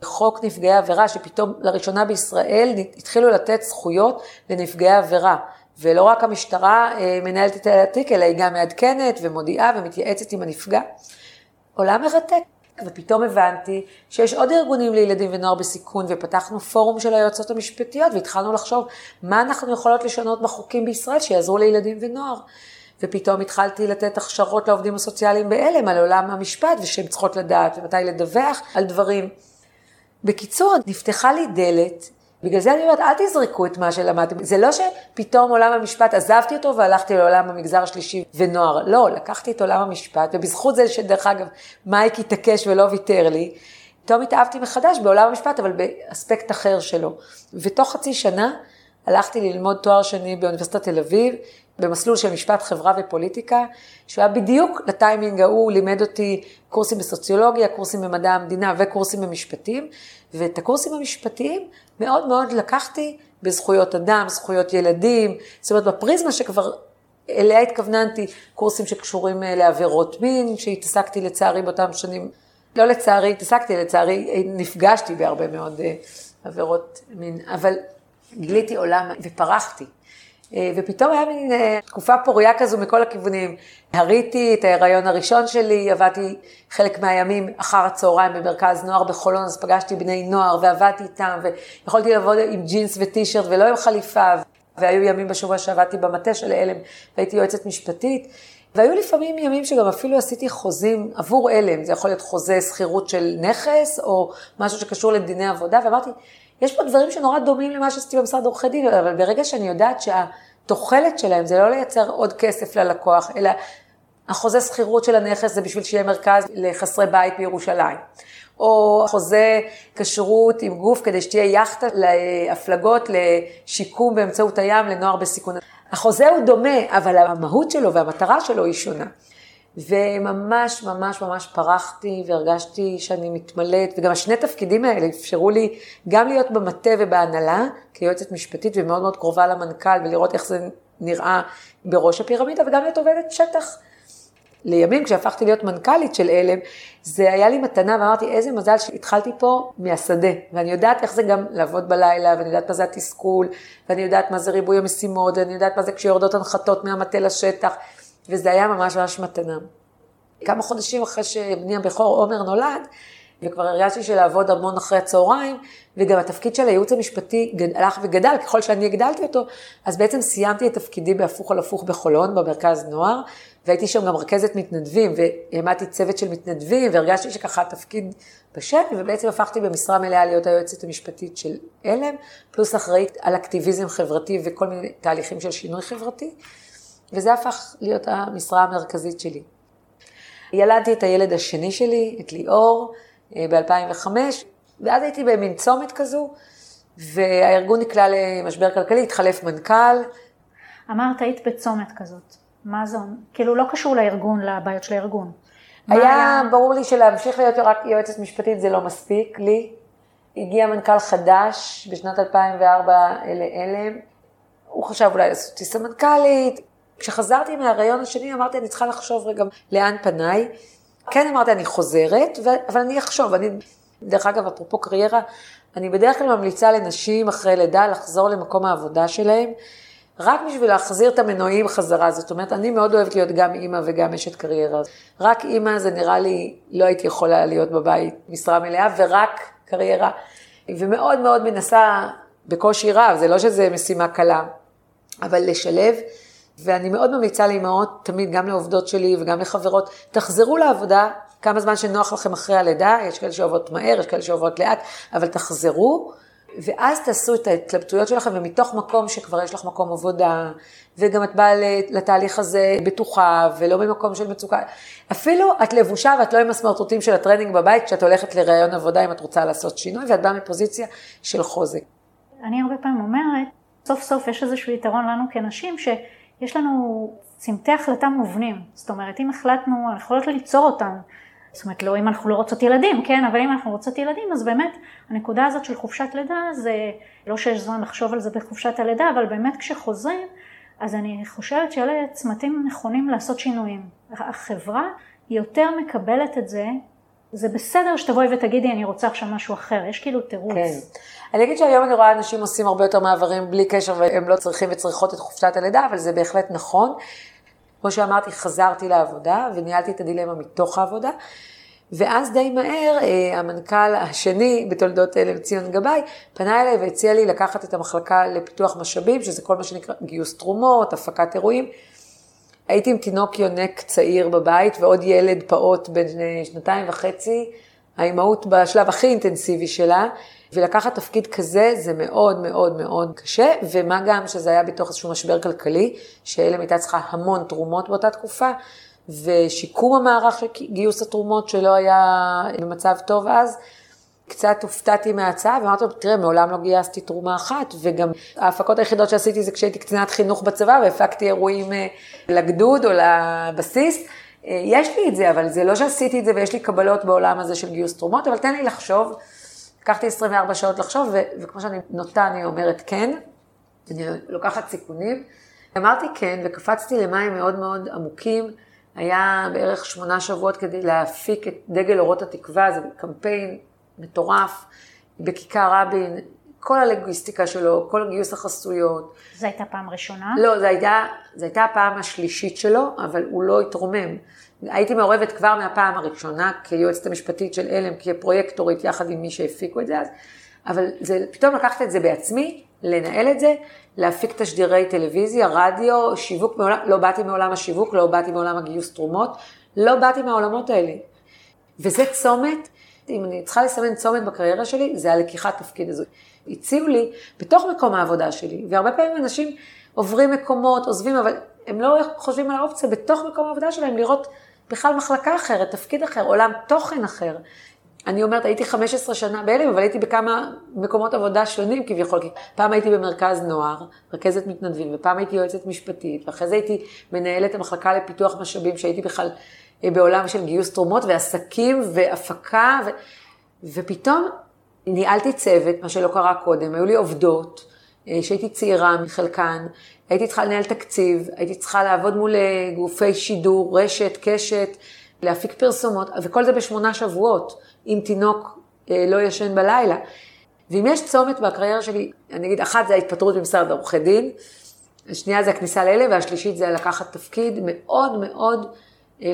חוק נפגעי עבירה, שפתאום לראשונה בישראל התחילו לתת זכויות לנפגעי עבירה. ולא רק המשטרה אה, מנהלת את התיק, אלא היא גם מעדכנת ומודיעה ומתייעצת עם הנפגע. עולם מרתק. ופתאום הבנתי שיש עוד ארגונים לילדים ונוער בסיכון, ופתחנו פורום של היועצות המשפטיות, והתחלנו לחשוב מה אנחנו יכולות לשנות בחוקים בישראל שיעזרו לילדים ונוער. ופתאום התחלתי לתת הכשרות לעובדים הסוציאליים בהלם על עולם המשפט, ושהן צריכות לדעת ומתי לדווח על דברים. בקיצור, נפתחה לי דלת בגלל זה אני אומרת, אל תזרקו את מה שלמדתם. זה לא שפתאום עולם המשפט, עזבתי אותו והלכתי לעולם המגזר השלישי ונוער. לא, לקחתי את עולם המשפט, ובזכות זה שדרך אגב, מייק התעקש ולא ויתר לי, פתאום התאהבתי מחדש בעולם המשפט, אבל באספקט אחר שלו. ותוך חצי שנה הלכתי ללמוד תואר שני באוניברסיטת תל אביב, במסלול של משפט חברה ופוליטיקה, שהוא היה בדיוק לטיימינג ההוא, לימד אותי קורסים בסוציולוגיה, קורסים במדע המדינה וקורסים במשפטים, ואת הקורסים המשפטיים מאוד מאוד לקחתי בזכויות אדם, זכויות ילדים, זאת אומרת בפריזמה שכבר אליה התכווננתי, קורסים שקשורים אה, לעבירות מין, שהתעסקתי לצערי באותם שנים, לא לצערי, התעסקתי לצערי, נפגשתי בהרבה מאוד אה, עבירות מין, אבל גיליתי עולם ופרחתי. אה, ופתאום היה מין אה, תקופה פוריה כזו מכל הכיוונים. הריתי את ההיריון הראשון שלי, עבדתי חלק מהימים אחר הצהריים במרכז נוער בחולון, אז פגשתי בני נוער ועבדתי איתם, ויכולתי לעבוד עם ג'ינס וטישרט ולא עם חליפה, והיו ימים בשבוע שעבדתי במטה של עלם והייתי יועצת משפטית. והיו לפעמים ימים שגם אפילו עשיתי חוזים עבור עלם, זה יכול להיות חוזה שכירות של נכס, או משהו שקשור לדיני עבודה, ואמרתי, יש פה דברים שנורא דומים למה שעשיתי במשרד עורכי דין, אבל ברגע שאני יודעת שהתוחלת שלהם זה לא לייצר עוד כסף ללקוח, אלא החוזה שכירות של הנכס זה בשביל שיהיה מרכז לחסרי בית בירושלים. או חוזה כשרות עם גוף כדי שתהיה יאכטה להפלגות לשיקום באמצעות הים לנוער בסיכון. החוזה הוא דומה, אבל המהות שלו והמטרה שלו היא שונה. וממש ממש ממש פרחתי והרגשתי שאני מתמלאת, וגם השני תפקידים האלה אפשרו לי גם להיות במטה ובהנהלה, כיועצת משפטית ומאוד מאוד קרובה למנכ"ל, ולראות איך זה נראה בראש הפירמידה, וגם להיות עובדת שטח. לימים, כשהפכתי להיות מנכ"לית של עלם, זה היה לי מתנה, ואמרתי, איזה מזל שהתחלתי פה מהשדה. ואני יודעת איך זה גם לעבוד בלילה, ואני יודעת מה זה התסכול, ואני יודעת מה זה ריבוי המשימות, ואני יודעת מה זה כשיורדות הנחתות מהמטה לשטח. וזה היה ממש ממש מתנה. כמה חודשים אחרי שבני הבכור עומר נולד, וכבר הרגשתי שלעבוד המון אחרי הצהריים, וגם התפקיד של הייעוץ המשפטי הלך וגדל, ככל שאני הגדלתי אותו, אז בעצם סיימתי את תפקידי בהפוך על הפוך בחולון, במרכז נוער, והייתי שם גם רכזת מתנדבים, והעמדתי צוות של מתנדבים, והרגשתי שככה התפקיד בשל, ובעצם הפכתי במשרה מלאה להיות היועצת המשפטית של עלם, פלוס אחראית על אקטיביזם חברתי וכל מיני תהליכים של שינוי חברתי. וזה הפך להיות המשרה המרכזית שלי. ילדתי את הילד השני שלי, את ליאור, אה, ב-2005, ואז הייתי במין צומת כזו, והארגון נקלע למשבר כלכלי, התחלף מנכ"ל. אמרת, היית בצומת כזאת. מה זה אומר? כאילו, לא קשור לארגון, לבעיות של הארגון. היה, היה ברור לי שלהמשיך להיות רק יועצת משפטית זה לא מספיק לי. הגיע מנכ"ל חדש בשנת 2004 לעלם. הוא חשב אולי לעשות אותי סמנכ"לית, כשחזרתי מהרעיון השני, אמרתי, אני צריכה לחשוב רגע לאן פניי. כן אמרתי, אני חוזרת, אבל אני אחשוב. אני, דרך אגב, אפרופו קריירה, אני בדרך כלל ממליצה לנשים אחרי לידה לחזור למקום העבודה שלהם, רק בשביל להחזיר את המנועים חזרה. זאת אומרת, אני מאוד אוהבת להיות גם אימא וגם אשת קריירה. רק אימא זה נראה לי, לא הייתי יכולה להיות בבית משרה מלאה, ורק קריירה. ומאוד מאוד מנסה, בקושי רב, זה לא שזה משימה קלה, אבל לשלב. ואני מאוד ממליצה לאמהות, תמיד, גם לעובדות שלי וגם לחברות, תחזרו לעבודה כמה זמן שנוח לכם אחרי הלידה, יש כאלה שאוהבות מהר, יש כאלה שאוהבות לאט, אבל תחזרו, ואז תעשו את ההתלבטויות שלכם, ומתוך מקום שכבר יש לך מקום עבודה, וגם את באה לתהליך הזה בטוחה, ולא ממקום של מצוקה. אפילו את לבושה ואת לא עם הסמרטוטים של הטרנינג בבית, כשאת הולכת לראיון עבודה אם את רוצה לעשות שינוי, ואת באה מפוזיציה של חוזק. אני הרבה פעמים אומרת, סוף סוף יש איזשהו יתרון לנו כנשים, ש... יש לנו צמתי החלטה מובנים, זאת אומרת אם החלטנו, אנחנו יכולות ליצור אותם, זאת אומרת לא אם אנחנו לא רוצות ילדים, כן, אבל אם אנחנו רוצות ילדים אז באמת הנקודה הזאת של חופשת לידה זה לא שיש זמן לחשוב על זה בחופשת הלידה, אבל באמת כשחוזרים אז אני חושבת שאלה צמתים נכונים לעשות שינויים. החברה יותר מקבלת את זה זה בסדר שתבואי ותגידי, אני רוצה עכשיו משהו אחר, יש כאילו תירוץ. כן. אני אגיד שהיום אני רואה אנשים עושים הרבה יותר מעברים בלי קשר, והם לא צריכים וצריכות את חופשת הלידה, אבל זה בהחלט נכון. כמו שאמרתי, חזרתי לעבודה וניהלתי את הדילמה מתוך העבודה. ואז די מהר אה, המנכ"ל השני בתולדות אלה, ציון גבאי, פנה אליי והציע לי לקחת את המחלקה לפיתוח משאבים, שזה כל מה שנקרא גיוס תרומות, הפקת אירועים. הייתי עם תינוק יונק צעיר בבית ועוד ילד פעוט בן שנתיים וחצי, האימהות בשלב הכי אינטנסיבי שלה, ולקחת תפקיד כזה זה מאוד מאוד מאוד קשה, ומה גם שזה היה בתוך איזשהו משבר כלכלי, שאלם הייתה צריכה המון תרומות באותה תקופה, ושיקום המערך של גיוס התרומות שלא היה במצב טוב אז, קצת הופתעתי מההצעה, ואמרתי לו, תראה, מעולם לא גייסתי תרומה אחת, וגם ההפקות היחידות שעשיתי זה כשהייתי קצינת חינוך בצבא, והפקתי אירועים אה, לגדוד או לבסיס. אה, יש לי את זה, אבל זה לא שעשיתי את זה ויש לי קבלות בעולם הזה של גיוס תרומות, אבל תן לי לחשוב. לקחתי 24 שעות לחשוב, ו- וכמו שאני נוטה, אני אומרת כן, אני לוקחת סיכונים. אמרתי כן, וקפצתי למים מאוד מאוד עמוקים. היה בערך שמונה שבועות כדי להפיק את דגל אורות התקווה, זה קמפיין מטורף, בכיכר רבין, כל הלוגיסטיקה שלו, כל גיוס החסויות. זו הייתה פעם ראשונה? לא, זו הייתה, זו הייתה הפעם השלישית שלו, אבל הוא לא התרומם. הייתי מעורבת כבר מהפעם הראשונה כיועצת המשפטית של עלם, כפרויקטורית יחד עם מי שהפיקו את זה אז, אבל זה, פתאום לקחת את זה בעצמי, לנהל את זה, להפיק תשדירי טלוויזיה, רדיו, שיווק, מעולם, לא באתי מעולם השיווק, לא באתי מעולם הגיוס תרומות, לא באתי מהעולמות האלה. וזה צומת, אם אני צריכה לסמן צומת בקריירה שלי, זה הלקיחת תפקיד הזו. הציעו לי בתוך מקום העבודה שלי, והרבה פעמים אנשים עוברים מקומות, עוזבים, אבל הם לא חושבים על האופציה בתוך מקום העבודה שלהם לראות בכלל מחלקה אחרת, תפקיד אחר, עולם תוכן אחר. אני אומרת, הייתי 15 שנה בהלם, אבל הייתי בכמה מקומות עבודה שונים כביכול. כי פעם הייתי במרכז נוער, רכזת מתנדבים, ופעם הייתי יועצת משפטית, ואחרי זה הייתי מנהלת המחלקה לפיתוח משאבים, שהייתי בכלל בעולם של גיוס תרומות ועסקים והפקה, ו... ופתאום ניהלתי צוות, מה שלא קרה קודם, היו לי עובדות, אה, שהייתי צעירה מחלקן, הייתי צריכה לנהל תקציב, הייתי צריכה לעבוד מול אה, גופי שידור, רשת, קשת, להפיק פרסומות, וכל זה בשמונה שבועות, עם תינוק אה, לא ישן בלילה. ואם יש צומת בקריירה שלי, אני אגיד, אחת זה ההתפטרות ממשרד עורכי דין, השנייה זה הכניסה לאלה, והשלישית זה לקחת תפקיד מאוד מאוד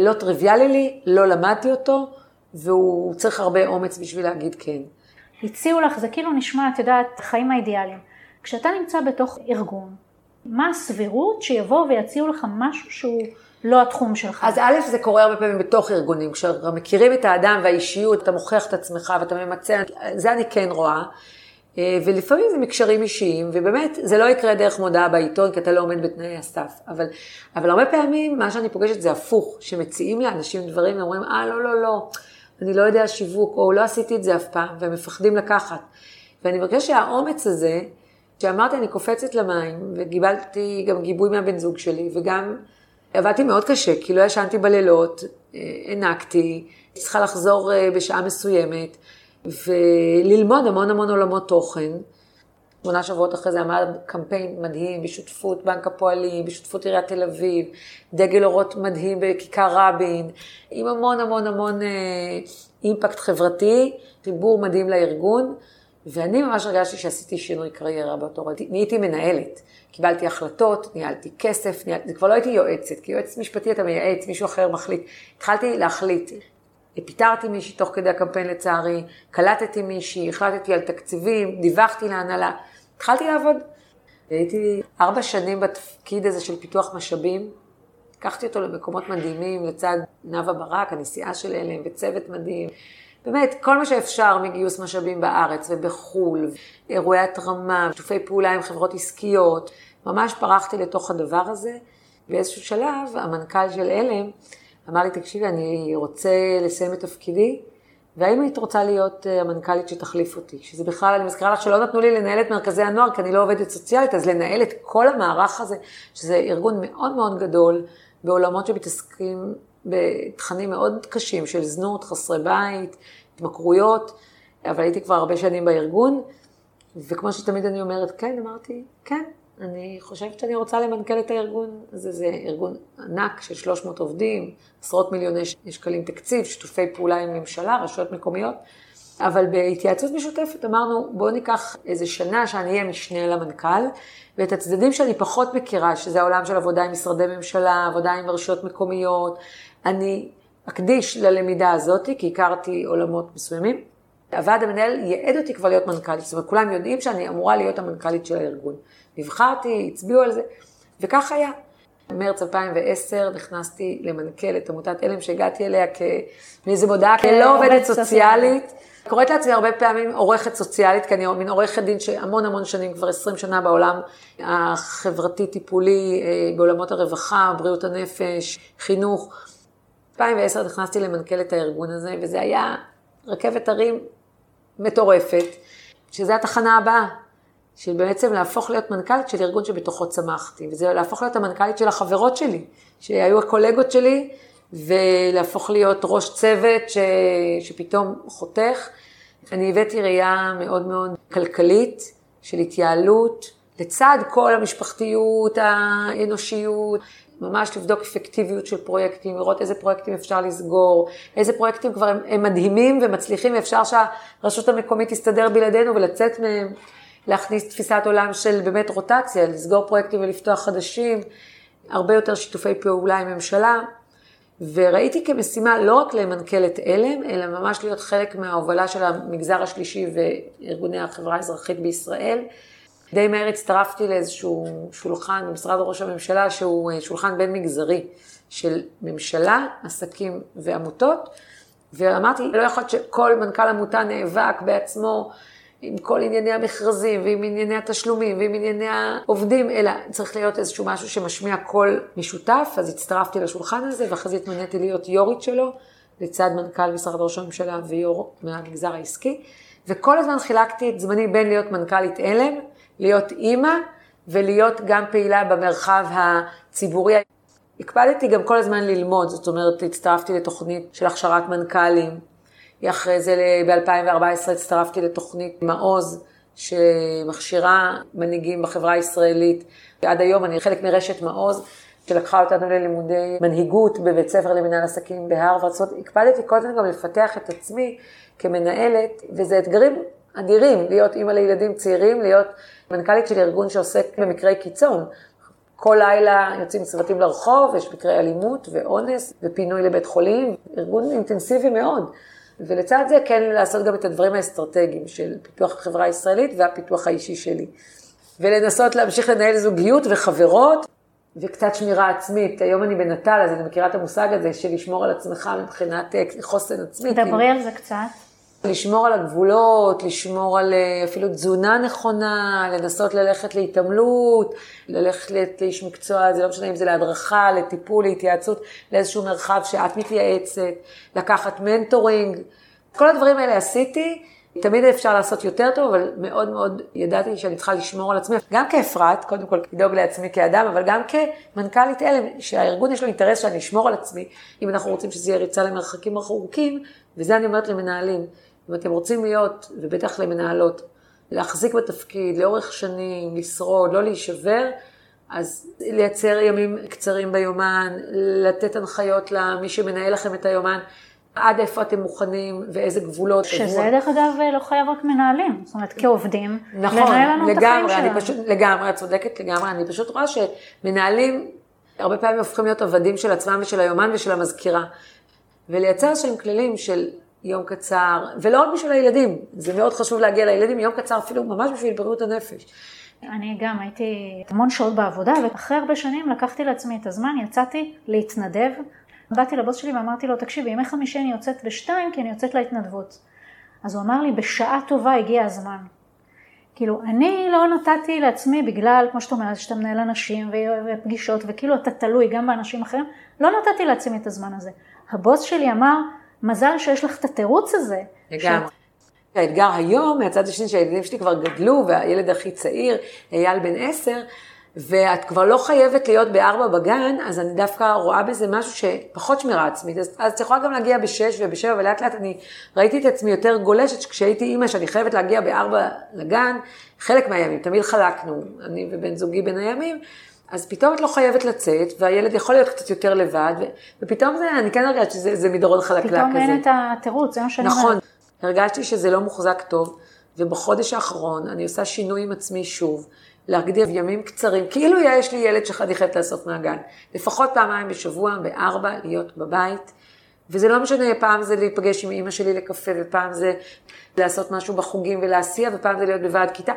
לא טריוויאלי לי, לא למדתי אותו, והוא צריך הרבה אומץ בשביל להגיד כן. הציעו לך, זה כאילו נשמע, את יודעת, חיים האידיאליים. כשאתה נמצא בתוך ארגון, מה הסבירות שיבואו ויציעו לך משהו שהוא לא התחום שלך? אז א', זה קורה הרבה פעמים בתוך ארגונים, כשמכירים את האדם והאישיות, אתה מוכיח את עצמך ואתה ממצא, זה אני כן רואה. אה, ולפעמים זה מקשרים אישיים, ובאמת, זה לא יקרה דרך מודעה בעיתון, כי אתה לא עומד בתנאי הסף. אבל, אבל הרבה פעמים, מה שאני פוגשת זה הפוך, שמציעים לאנשים דברים, ואומרים, אה, לא, לא, לא, אני לא יודע שיווק, או לא עשיתי את זה אף פעם, והם מפחדים לקחת. ואני מבקשת שהאומץ הזה, שאמרתי, אני קופצת למים, וקיבלתי גם גיבוי מהבן זוג שלי, וגם עבדתי מאוד קשה, כי לא ישנתי בלילות, אה, הענקתי, צריכה לחזור אה, בשעה מסוימת, וללמוד המון המון עולמות תוכן. שמונה שבועות אחרי זה עמד קמפיין מדהים בשותפות בנק הפועלים, בשותפות עיריית תל אביב, דגל אורות מדהים בכיכר רבין, עם המון המון המון אה, אימפקט חברתי, חיבור מדהים לארגון, ואני ממש הרגשתי שעשיתי שינוי קריירה באותו רגע. נהייתי מנהלת, קיבלתי החלטות, ניהלתי כסף, ניהלתי, כבר לא הייתי יועצת, כי יועצת משפטי אתה מייעץ, מישהו אחר מחליט. התחלתי להחליט. פיטרתי מישהי תוך כדי הקמפיין לצערי, קלטתי מישהי, החלטתי על תקציבים, דיווחתי להנהלה. התחלתי לעבוד. הייתי ארבע שנים בתפקיד הזה של פיתוח משאבים. לקחתי אותו למקומות מדהימים לצד נאוה ברק, הנשיאה של אלם, וצוות מדהים. באמת, כל מה שאפשר מגיוס משאבים בארץ ובחו"ל, אירועי התרמה, שיתופי פעולה עם חברות עסקיות. ממש פרחתי לתוך הדבר הזה. באיזשהו שלב, המנכ"ל של אלם אמר לי, תקשיבי, אני רוצה לסיים את תפקידי, והאם היית רוצה להיות אה, המנכ"לית שתחליף אותי? שזה בכלל, אני מזכירה לך שלא נתנו לי לנהל את מרכזי הנוער, כי אני לא עובדת סוציאלית, אז לנהל את כל המערך הזה, שזה ארגון מאוד מאוד גדול, בעולמות שמתעסקים בתכנים מאוד קשים של זנות, חסרי בית, התמכרויות, אבל הייתי כבר הרבה שנים בארגון, וכמו שתמיד אני אומרת, כן, אמרתי, כן, אני חושבת שאני רוצה למנכ"ל את הארגון הזה, זה ארגון ענק של 300 עובדים, עשרות מיליוני שקלים תקציב, שיתופי פעולה עם ממשלה, רשויות מקומיות, אבל בהתייעצות משותפת אמרנו, בואו ניקח איזה שנה שאני אהיה משנה למנכ"ל, ואת הצדדים שאני פחות מכירה, שזה העולם של עבודה עם משרדי ממשלה, עבודה עם רשויות מקומיות, אני אקדיש ללמידה הזאת, כי הכרתי עולמות מסוימים. הוועד המנהל ייעד אותי כבר להיות מנכ"לית, זאת אומרת, כולם יודעים שאני אמורה להיות המנכ"לית של הארגון. נבחרתי, הצביעו על זה, וכך היה. במרץ 2010 נכנסתי למנכ"ל את עמותת עלם שהגעתי אליה מאיזה מודעה כלא עובדת סוציאלית. קוראת לעצמי הרבה פעמים עורכת סוציאלית, כי אני מין עורכת דין שהמון המון שנים, כבר 20 שנה בעולם החברתי-טיפולי, אה, בעולמות הרווחה, בריאות הנפש, חינוך. 2010 נכנסתי למנכ"ל את הארגון הזה, וזה היה רכבת הרים מטורפת, שזה התחנה הבאה, של בעצם להפוך להיות מנכ"לית של ארגון שבתוכו צמחתי, וזה להפוך להיות המנכ"לית של החברות שלי, שהיו הקולגות שלי, ולהפוך להיות ראש צוות ש... שפתאום חותך. אני הבאתי ראייה מאוד מאוד כלכלית של התייעלות, לצד כל המשפחתיות, האנושיות, ממש לבדוק אפקטיביות של פרויקטים, לראות איזה פרויקטים אפשר לסגור, איזה פרויקטים כבר הם, הם מדהימים ומצליחים, ואפשר שהרשות המקומית תסתדר בלעדינו ולצאת מהם, להכניס תפיסת עולם של באמת רוטציה, לסגור פרויקטים ולפתוח חדשים, הרבה יותר שיתופי פעולה עם ממשלה. וראיתי כמשימה לא רק למנכ"ל את עלם, אלא ממש להיות חלק מההובלה של המגזר השלישי וארגוני החברה האזרחית בישראל. די מהר הצטרפתי לאיזשהו שולחן במשרד ראש הממשלה, שהוא אה, שולחן בין מגזרי של ממשלה, עסקים ועמותות, ואמרתי, לא יכול להיות שכל מנכ"ל עמותה נאבק בעצמו עם כל ענייני המכרזים ועם ענייני התשלומים ועם ענייני העובדים, אלא צריך להיות איזשהו משהו שמשמיע קול משותף, אז הצטרפתי לשולחן הזה ואחרי זה התמניתי להיות יו"רית שלו, לצד מנכ"ל משרד ראש הממשלה ויו"ר מהמגזר העסקי, וכל הזמן חילקתי את זמני בין להיות מנכ"לית עלם, להיות אימא ולהיות גם פעילה במרחב הציבורי. הקפדתי גם כל הזמן ללמוד, זאת אומרת, הצטרפתי לתוכנית של הכשרת מנכ"לים, אחרי זה ב-2014 הצטרפתי לתוכנית מעוז, שמכשירה מנהיגים בחברה הישראלית. עד היום אני חלק מרשת מעוז, שלקחה אותנו ללימודי מנהיגות בבית ספר למנהל עסקים בהרווארד. זאת אומרת, הקפדתי כל הזמן גם לפתח את עצמי כמנהלת, וזה אתגרים אדירים, להיות אימא לילדים צעירים, להיות מנכ"לית של ארגון שעוסק במקרי קיצון. כל לילה יוצאים צוותים לרחוב, יש מקרי אלימות ואונס ופינוי לבית חולים, ארגון אינטנסיבי מאוד. ולצד זה כן לעשות גם את הדברים האסטרטגיים של פיתוח החברה הישראלית והפיתוח האישי שלי. ולנסות להמשיך לנהל זוגיות וחברות וקצת שמירה עצמית. היום אני בנטל, אז אני מכירה את המושג הזה של לשמור על עצמך מבחינת אה, חוסן עצמי. דברי כאילו. על זה קצת. לשמור על הגבולות, לשמור על אה, אפילו תזונה נכונה, לנסות ללכת להתעמלות, ללכת לאיש מקצוע, זה לא משנה אם זה להדרכה, לטיפול, להתייעצות, לאיזשהו מרחב שאת מתייעצת, לקחת מנטורינג. כל הדברים האלה עשיתי, תמיד אפשר לעשות יותר טוב, אבל מאוד מאוד ידעתי שאני צריכה לשמור על עצמי, גם כאפרת, קודם כל לדאוג לעצמי כאדם, אבל גם כמנכ"לית הלם, שהארגון יש לו אינטרס שאני אשמור על עצמי, אם אנחנו רוצים שזה יהיה ריצה למרחקים רחוקים, וזה אני אומרת למנהלים. אם אתם רוצים להיות, ובטח למנהלות, להחזיק בתפקיד לאורך שנים, לשרוד, לא להישבר, אז לייצר ימים קצרים ביומן, לתת הנחיות למי שמנהל לכם את היומן, עד איפה אתם מוכנים ואיזה גבולות. שזה שבוע. דרך אגב לא חייב רק מנהלים, זאת אומרת כעובדים, נכון, לנהל לנו לגמרי, את החיים שלנו. פשוט, לגמרי, את צודקת לגמרי, אני פשוט רואה שמנהלים הרבה פעמים הופכים להיות עבדים של עצמם ושל היומן ושל המזכירה. ולייצר שהם כללים של יום קצר, ולא רק בשביל הילדים, זה מאוד חשוב להגיע לילדים, יום קצר אפילו ממש בשביל בריאות הנפש. אני גם הייתי המון שעות בעבודה, ואחרי הרבה שנים לקחתי לעצמי את הזמן, יצאתי להתנדב. באתי לבוס שלי ואמרתי לו, תקשיב, בימי חמישי אני יוצאת בשתיים, כי אני יוצאת להתנדבות. אז הוא אמר לי, בשעה טובה הגיע הזמן. כאילו, אני לא נתתי לעצמי בגלל, כמו שאת אומרת, שאתה מנהל אנשים ופגישות, וכאילו אתה תלוי גם באנשים אחרים, לא נתתי לעצמי את הזמן הזה. הבוס שלי אמר, מזל שיש לך את התירוץ הזה. לגמרי. האתגר היום, מהצד השני שהילדים שלי כבר גדלו, והילד הכי צעיר, אייל בן עשר, ואת כבר לא חייבת להיות בארבע בגן, אז אני דווקא רואה בזה משהו שפחות שמירה עצמית. אז, אז את יכולה גם להגיע בשש ובשבע, ולאט לאט אני ראיתי את עצמי יותר גולשת, כשהייתי אימא שאני חייבת להגיע בארבע לגן, חלק מהימים, תמיד חלקנו, אני ובן זוגי בין הימים, אז פתאום את לא חייבת לצאת, והילד יכול להיות קצת יותר לבד, ופתאום זה, אני כן הרגשתי שזה מדרון חלקלק כזה. פתאום אין את התירוץ, זה מה שאני אומרת. נכון, הרגשתי שזה לא מוחזק טוב, ובחודש האחרון אני עושה שינוי עם עצמי שוב, להגדיר ימים קצרים, כאילו יש לי ילד שאני חייבת לאסוף מהגן. לפחות פעמיים בשבוע, בארבע, להיות בבית. וזה לא משנה, פעם זה להיפגש עם אימא שלי לקפה, ופעם זה לעשות משהו בחוגים ולהסיע, ופעם זה להיות בוועד כיתה.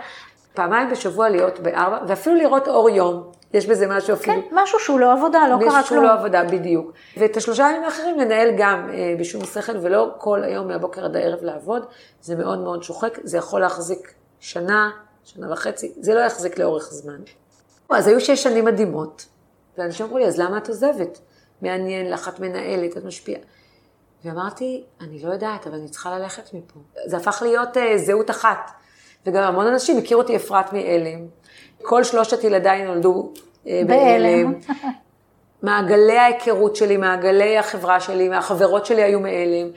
פעמיים בשבוע להיות בארבע, ואפילו לראות אור יום. יש בזה משהו אפילו. כן, משהו שהוא לא עבודה, לא קרה כלום. משהו שהוא לא עבודה, בדיוק. ואת השלושה ימים האחרים לנהל גם אה, בשום שכל, ולא כל היום מהבוקר עד הערב לעבוד. זה מאוד מאוד שוחק, זה יכול להחזיק שנה, שנה וחצי, זה לא יחזיק לאורך זמן. אז היו שש שנים מדהימות, ואנשים אמרו לי, אז למה את עוזבת? מעניין לך, את מנהלת, את משפיעה. ואמרתי, אני לא יודעת, אבל אני צריכה ללכת מפה. זה הפך להיות uh, זהות אחת. וגם המון אנשים הכירו אותי אפרת מעלם. כל שלושת ילדיי נולדו uh, בעלם. *laughs* מעגלי ההיכרות שלי, מעגלי החברה שלי, החברות שלי היו מעלם.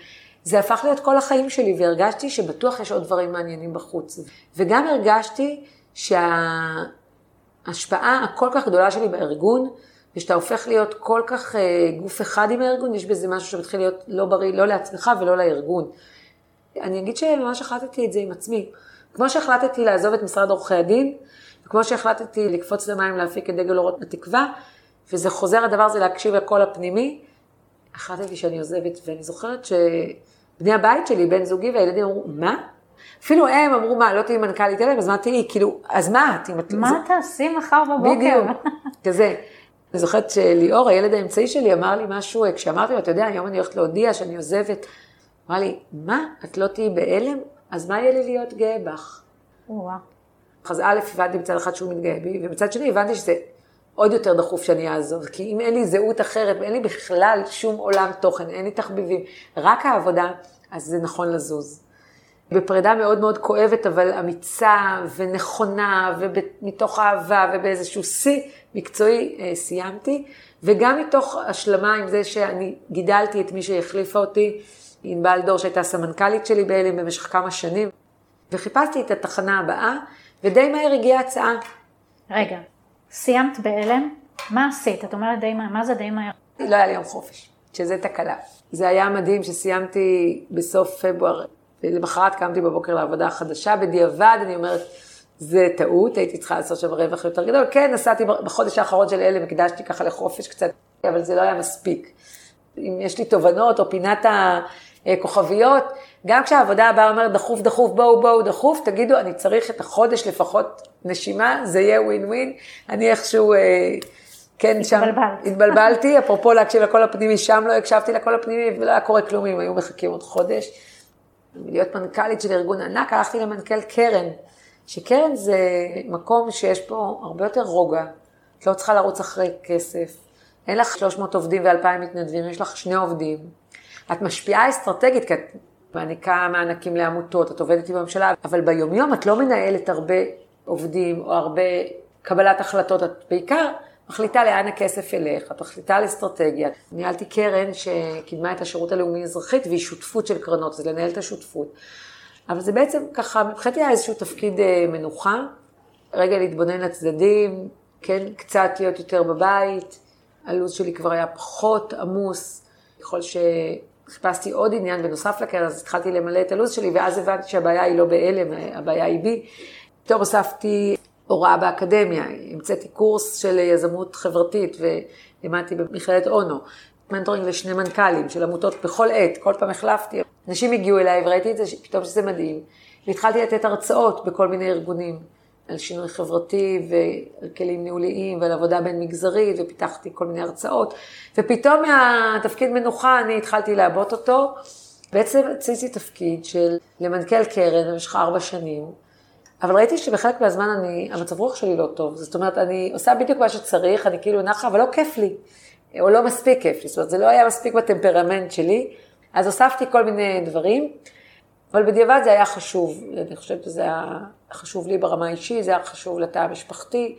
זה הפך להיות כל החיים שלי, והרגשתי שבטוח יש עוד דברים מעניינים בחוץ. וגם הרגשתי שההשפעה הכל כך גדולה שלי בארגון, ושאתה הופך להיות כל כך אה, גוף אחד עם הארגון, יש בזה משהו שמתחיל להיות לא בריא, לא לעצמך ולא לארגון. אני אגיד שממש החלטתי את זה עם עצמי. כמו שהחלטתי לעזוב את משרד עורכי הדין, וכמו שהחלטתי לקפוץ למים להפיק את דגל אורות בתקווה, וזה חוזר הדבר הזה להקשיב לקול הפנימי, החלטתי שאני עוזבת, ואני זוכרת שבני הבית שלי, בן זוגי והילדים אמרו, מה? אפילו הם אמרו, מה, לא תהיי מנכ"לית אלה? אז מה תהיי? כאילו, אז מה את? מה תעשי מחר בבוקר? בדיוק, *laughs* כזה. אני זוכרת שליאור, הילד האמצעי שלי, אמר לי משהו, כשאמרתי לו, אתה יודע, היום אני הולכת להודיע שאני עוזבת. אמר לי, מה, את לא תהיי בהלם? אז מה יהיה לי להיות גאה בך? אז א', הבנתי מצד אחד שהוא מתגאה בי, ומצד שני הבנתי שזה עוד יותר דחוף שאני אעזוב, כי אם אין לי זהות אחרת ואין לי בכלל שום עולם תוכן, אין לי תחביבים, רק העבודה, אז זה נכון לזוז. בפרידה מאוד מאוד כואבת, אבל אמיצה ונכונה, ומתוך אהבה ובאיזשהו שיא מקצועי אה, סיימתי, וגם מתוך השלמה עם זה שאני גידלתי את מי שהחליפה אותי, ענבל דור שהייתה סמנכ"לית שלי בהלם במשך כמה שנים, וחיפשתי את התחנה הבאה, ודי מהר הגיעה הצעה. רגע, סיימת בהלם, מה עשית? את אומרת די מהר, מה זה די מהר? לא היה לי יום חופש, שזה תקלה. זה היה מדהים שסיימתי בסוף פברואר, ולמחרת קמתי בבוקר לעבודה חדשה, בדיעבד אני אומרת, זה טעות, הייתי צריכה לעשות שם רווח יותר גדול. כן, נסעתי בחודש האחרון של הלם, הקדשתי ככה לחופש קצת, אבל זה לא היה מספיק. אם יש לי תובנות או פינת הכוכביות, גם כשהעבודה הבאה אומרת דחוף, דחוף, בואו, בואו, דחוף, תגידו, אני צריך את החודש לפחות נשימה, זה יהיה ווין ווין. אני איכשהו, אה, כן, שם התבלבלתי, *laughs* אפרופו להקשיב לקול הפנימי, שם לא הקשבתי לקול הפנימי ולא היה קורה כלום אם היו מחכים עוד חודש. להיות מנכ"לית של ארגון ענק, הלכתי למנכ"ל קרן, שקרן זה מקום שיש פה הרבה יותר רוגע, את לא צריכה לרוץ אחרי כסף, אין לך 300 עובדים ו-2,000 מתנדבים, יש לך שני עובדים. את משפיעה אסטרטגית, כי את מעניקה מענקים לעמותות, את עובדת עם הממשלה, אבל ביומיום את לא מנהלת הרבה עובדים או הרבה קבלת החלטות, את בעיקר מחליטה לאן הכסף ילך, את מחליטה על אסטרטגיה. ניהלתי קרן שקידמה את השירות הלאומי-אזרחית והיא שותפות של קרנות, אז לנהל את השותפות. אבל זה בעצם ככה, מבחינתי היה איזשהו תפקיד אה, מנוחה, רגע להתבונן לצדדים, כן, קצת להיות יותר בבית, הלו"ז שלי כבר היה פחות עמוס, ככל שחיפשתי עוד עניין בנוסף לקרן, אז התחלתי למלא את הלו"ז שלי, ואז הבנתי שהבעיה היא לא בהלם, הבעיה היא בי. פתאום הוספתי הוראה באקדמיה, המצאתי קורס של יזמות חברתית ולימדתי במכללת אונו. מנטורינג לשני מנכ"לים של עמותות בכל עת, כל פעם החלפתי. אנשים הגיעו אליי וראיתי את זה, פתאום שזה מדהים. והתחלתי לתת הרצאות בכל מיני ארגונים על שינוי חברתי ועל כלים ניהוליים ועל עבודה בין מגזרית, ופיתחתי כל מיני הרצאות. ופתאום מהתפקיד מנוחה אני התחלתי לעבות אותו. בעצם עשיתי תפקיד של למנכ"ל קרן במשך ארבע שנים, אבל ראיתי שבחלק מהזמן אני, המצב רוח שלי לא טוב. זאת אומרת, אני עושה בדיוק מה שצריך, אני כאילו נחה, אבל לא כיף לי. או לא מספיק כיף לי. זאת אומרת, זה לא היה מספיק בטמפרמנט שלי. אז הוספתי כל מיני דברים, אבל בדיעבד זה היה חשוב. אני חושבת שזה היה חשוב לי ברמה האישית, זה היה חשוב לתא המשפחתי.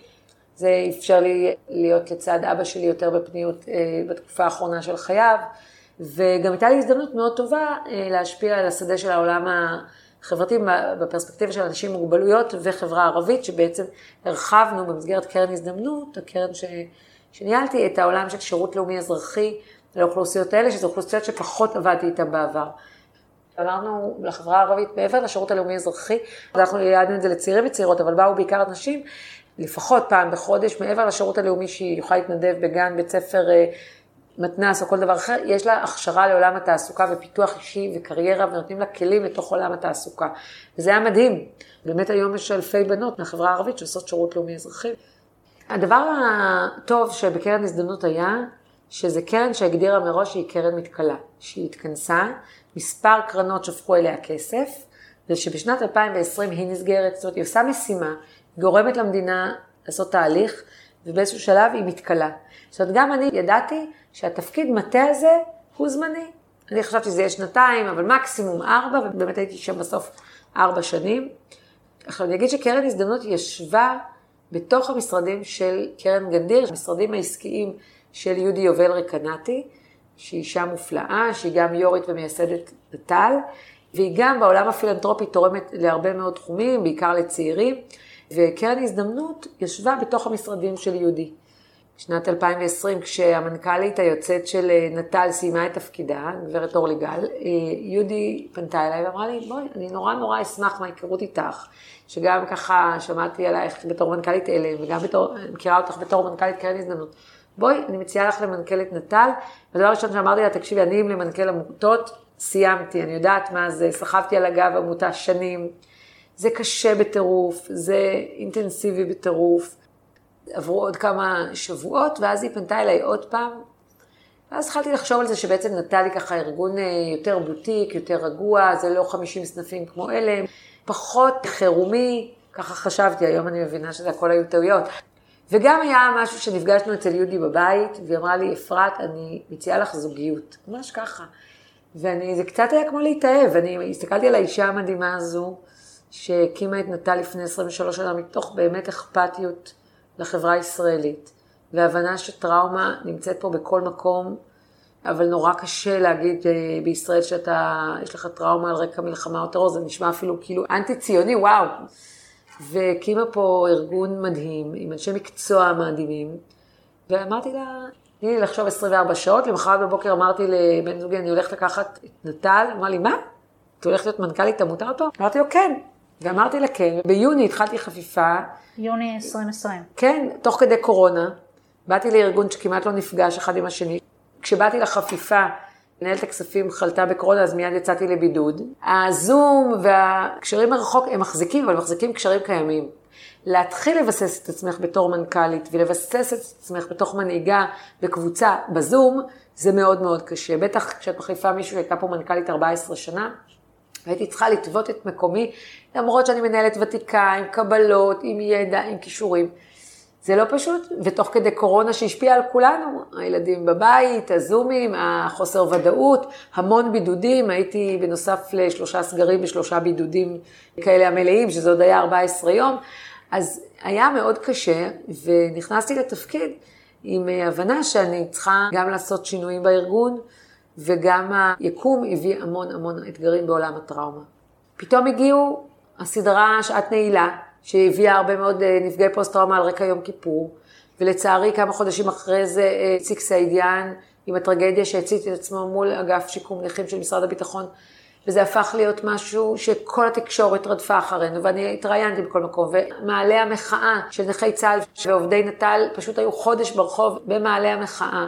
זה אפשר לי להיות לצד אבא שלי יותר בפניות אה, בתקופה האחרונה של חייו. וגם הייתה לי הזדמנות מאוד טובה אה, להשפיע על השדה של העולם ה... חברתי בפרספקטיבה של אנשים עם מוגבלויות וחברה ערבית, שבעצם הרחבנו במסגרת קרן הזדמנות, הקרן ש... שניהלתי את העולם של שירות לאומי אזרחי לאוכלוסיות האלה, שזה אוכלוסיות שפחות עבדתי איתן בעבר. אמרנו לחברה הערבית, מעבר לשירות הלאומי אזרחי, אנחנו ייעדנו את זה לצעירים וצעירות, אבל באו בעיקר אנשים, לפחות פעם בחודש, מעבר לשירות הלאומי שהיא יכולה להתנדב בגן, בית ספר אה, מתנ"ס או כל דבר אחר, יש לה הכשרה לעולם התעסוקה ופיתוח אישי וקריירה ונותנים לה כלים לתוך עולם התעסוקה. וזה היה מדהים. באמת היום יש אלפי בנות מהחברה הערבית שעושות שירות לאומי אזרחי. הדבר הטוב שבקרן הזדמנות היה, שזה קרן שהגדירה מראש שהיא קרן מתכלה, שהיא התכנסה, מספר קרנות שפכו אליה כסף, ושבשנת 2020 היא נסגרת, זאת אומרת היא עושה משימה, גורמת למדינה לעשות תהליך, ובאיזשהו שלב היא מתכלה. זאת אומרת, גם אני ידעתי שהתפקיד מטה הזה הוא זמני. אני חשבתי שזה יהיה שנתיים, אבל מקסימום ארבע, ובאמת הייתי שם בסוף ארבע שנים. עכשיו אני אגיד שקרן הזדמנות ישבה בתוך המשרדים של קרן גנדיר, המשרדים העסקיים של יהודי יובל רקנטי, שהיא אישה מופלאה, שהיא גם יו"רית ומייסדת נט"ל, והיא גם בעולם הפילנטרופי תורמת להרבה מאוד תחומים, בעיקר לצעירים, וקרן הזדמנות ישבה בתוך המשרדים של יהודי. שנת 2020, כשהמנכ"לית היוצאת של אה, נט"ל סיימה את תפקידה, גברת אורלי גל, אה, יהודי פנתה אליי ואמרה לי, בואי, אני נורא נורא אשמח מההיכרות איתך, שגם ככה שמעתי עלייך בתור מנכ"לית אלם, וגם בתור, מכירה אותך בתור מנכ"לית קרן הזדמנות. בואי, אני מציעה לך למנכ"לת נט"ל. והדבר הראשון שאמרתי לה, תקשיבי, אני אם למנכ"ל עמותות, סיימתי, אני יודעת מה זה, סחבתי על הגב עמותה שנים. זה קשה בטירוף, זה אינטנסיבי בטירוף. עברו עוד כמה שבועות, ואז היא פנתה אליי עוד פעם. ואז התחלתי לחשוב על זה שבעצם נט"ל ככה ארגון אה, יותר בוטיק, יותר רגוע, זה לא 50 סנפים כמו אלה, פחות חירומי, ככה חשבתי, היום אני מבינה שזה הכל היו טעויות. וגם היה משהו שנפגשנו אצל יהודי בבית, והיא אמרה לי, אפרת, אני מציעה לך זוגיות. ממש ככה. ואני, זה קצת היה כמו להתאהב, אני הסתכלתי על האישה המדהימה הזו, שהקימה את נט"ל לפני 23 שנה, מתוך באמת אכפתיות לחברה הישראלית, והבנה שטראומה נמצאת פה בכל מקום, אבל נורא קשה להגיד אה, בישראל שאתה, יש לך טראומה על רקע מלחמה או טרור, זה נשמע אפילו כאילו אנטי ציוני, וואו. והקימה פה ארגון מדהים, עם אנשי מקצוע מדהימים, ואמרתי לה, תני לי לחשוב 24 שעות, למחרת בבוקר אמרתי לבן זוגי, אני הולכת לקחת את נט"ל, אמר לי, מה? את הולכת להיות מנכ"לית עמותה פה? אמרתי לו, כן. ואמרתי לה, כן. ביוני התחלתי חפיפה. יוני 2020. כן, תוך כדי קורונה. באתי לארגון שכמעט לא נפגש אחד עם השני. כשבאתי לחפיפה, מנהלת הכספים חלתה בקורונה, אז מיד יצאתי לבידוד. הזום והקשרים מרחוק, הם מחזיקים, אבל מחזיקים קשרים קיימים. להתחיל לבסס את עצמך בתור מנכ"לית ולבסס את עצמך בתוך מנהיגה בקבוצה בזום, זה מאוד מאוד קשה. בטח כשאת מחליפה מישהו שהייתה פה מנכ"לית 14 שנה, והייתי צריכה לטוות את מקומי, למרות שאני מנהלת ותיקה, עם קבלות, עם ידע, עם כישורים. זה לא פשוט, ותוך כדי קורונה שהשפיעה על כולנו, הילדים בבית, הזומים, החוסר ודאות, המון בידודים, הייתי בנוסף לשלושה סגרים ושלושה בידודים כאלה המלאים, שזה עוד היה 14 יום, אז היה מאוד קשה, ונכנסתי לתפקיד עם הבנה שאני צריכה גם לעשות שינויים בארגון, וגם היקום הביא המון המון אתגרים בעולם הטראומה. פתאום הגיעו הסדרה שעת נעילה, שהביאה הרבה מאוד אה, נפגעי פוסט-טראומה על רקע יום כיפור, ולצערי כמה חודשים אחרי זה הציג אה, סעידיאן עם הטרגדיה שהצית את עצמו מול אגף שיקום נכים של משרד הביטחון, וזה הפך להיות משהו שכל התקשורת רדפה אחרינו, ואני התראיינתי בכל מקום, ומעלה המחאה של נכי צה"ל ועובדי נט"ל פשוט היו חודש ברחוב במעלה המחאה.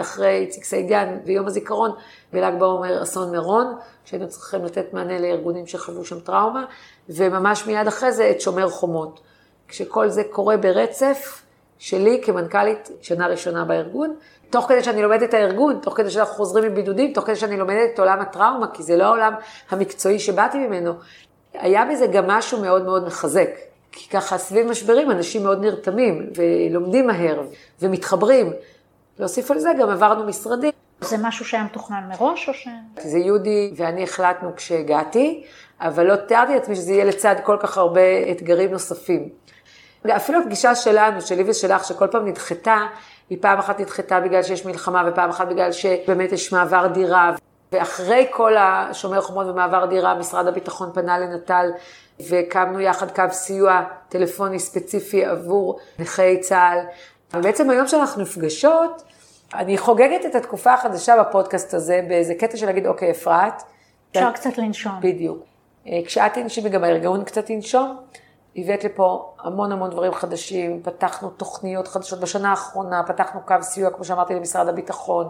אחרי איציק סעידיאן ויום הזיכרון, בל"ג בעומר אסון מירון, שהיינו צריכים לתת מענה לארגונים שחוו שם טראומה, וממש מיד אחרי זה את שומר חומות. כשכל זה קורה ברצף שלי כמנכ"לית שנה ראשונה בארגון, תוך כדי שאני לומדת את הארגון, תוך כדי שאנחנו חוזרים מבידודים, תוך כדי שאני לומדת את עולם הטראומה, כי זה לא העולם המקצועי שבאתי ממנו, היה בזה גם משהו מאוד מאוד מחזק. כי ככה סביב משברים אנשים מאוד נרתמים ולומדים מהר ומתחברים. להוסיף על זה גם עברנו משרדים. זה משהו שהיה מתוכנן מראש או ש... זה יהודי ואני החלטנו כשהגעתי, אבל לא תיארתי לעצמי שזה יהיה לצד כל כך הרבה אתגרים נוספים. אפילו הפגישה שלנו, שלי ושלך, שכל פעם נדחתה, היא פעם אחת נדחתה בגלל שיש מלחמה ופעם אחת בגלל שבאמת יש מעבר דירה. ואחרי כל השומר חומות ומעבר דירה, משרד הביטחון פנה לנט"ל והקמנו יחד קו סיוע טלפוני ספציפי עבור נכי צה"ל. ובעצם היום שאנחנו נפגשות, אני חוגגת את התקופה החדשה בפודקאסט הזה באיזה קטע של להגיד, אוקיי, אפרת. אפשר קצת לנשום. בדיוק. אה, כשאת תנשימי, גם הארגון קצת ינשום. הבאת לפה המון המון דברים חדשים, פתחנו תוכניות חדשות בשנה האחרונה, פתחנו קו סיוע, כמו שאמרתי, למשרד הביטחון,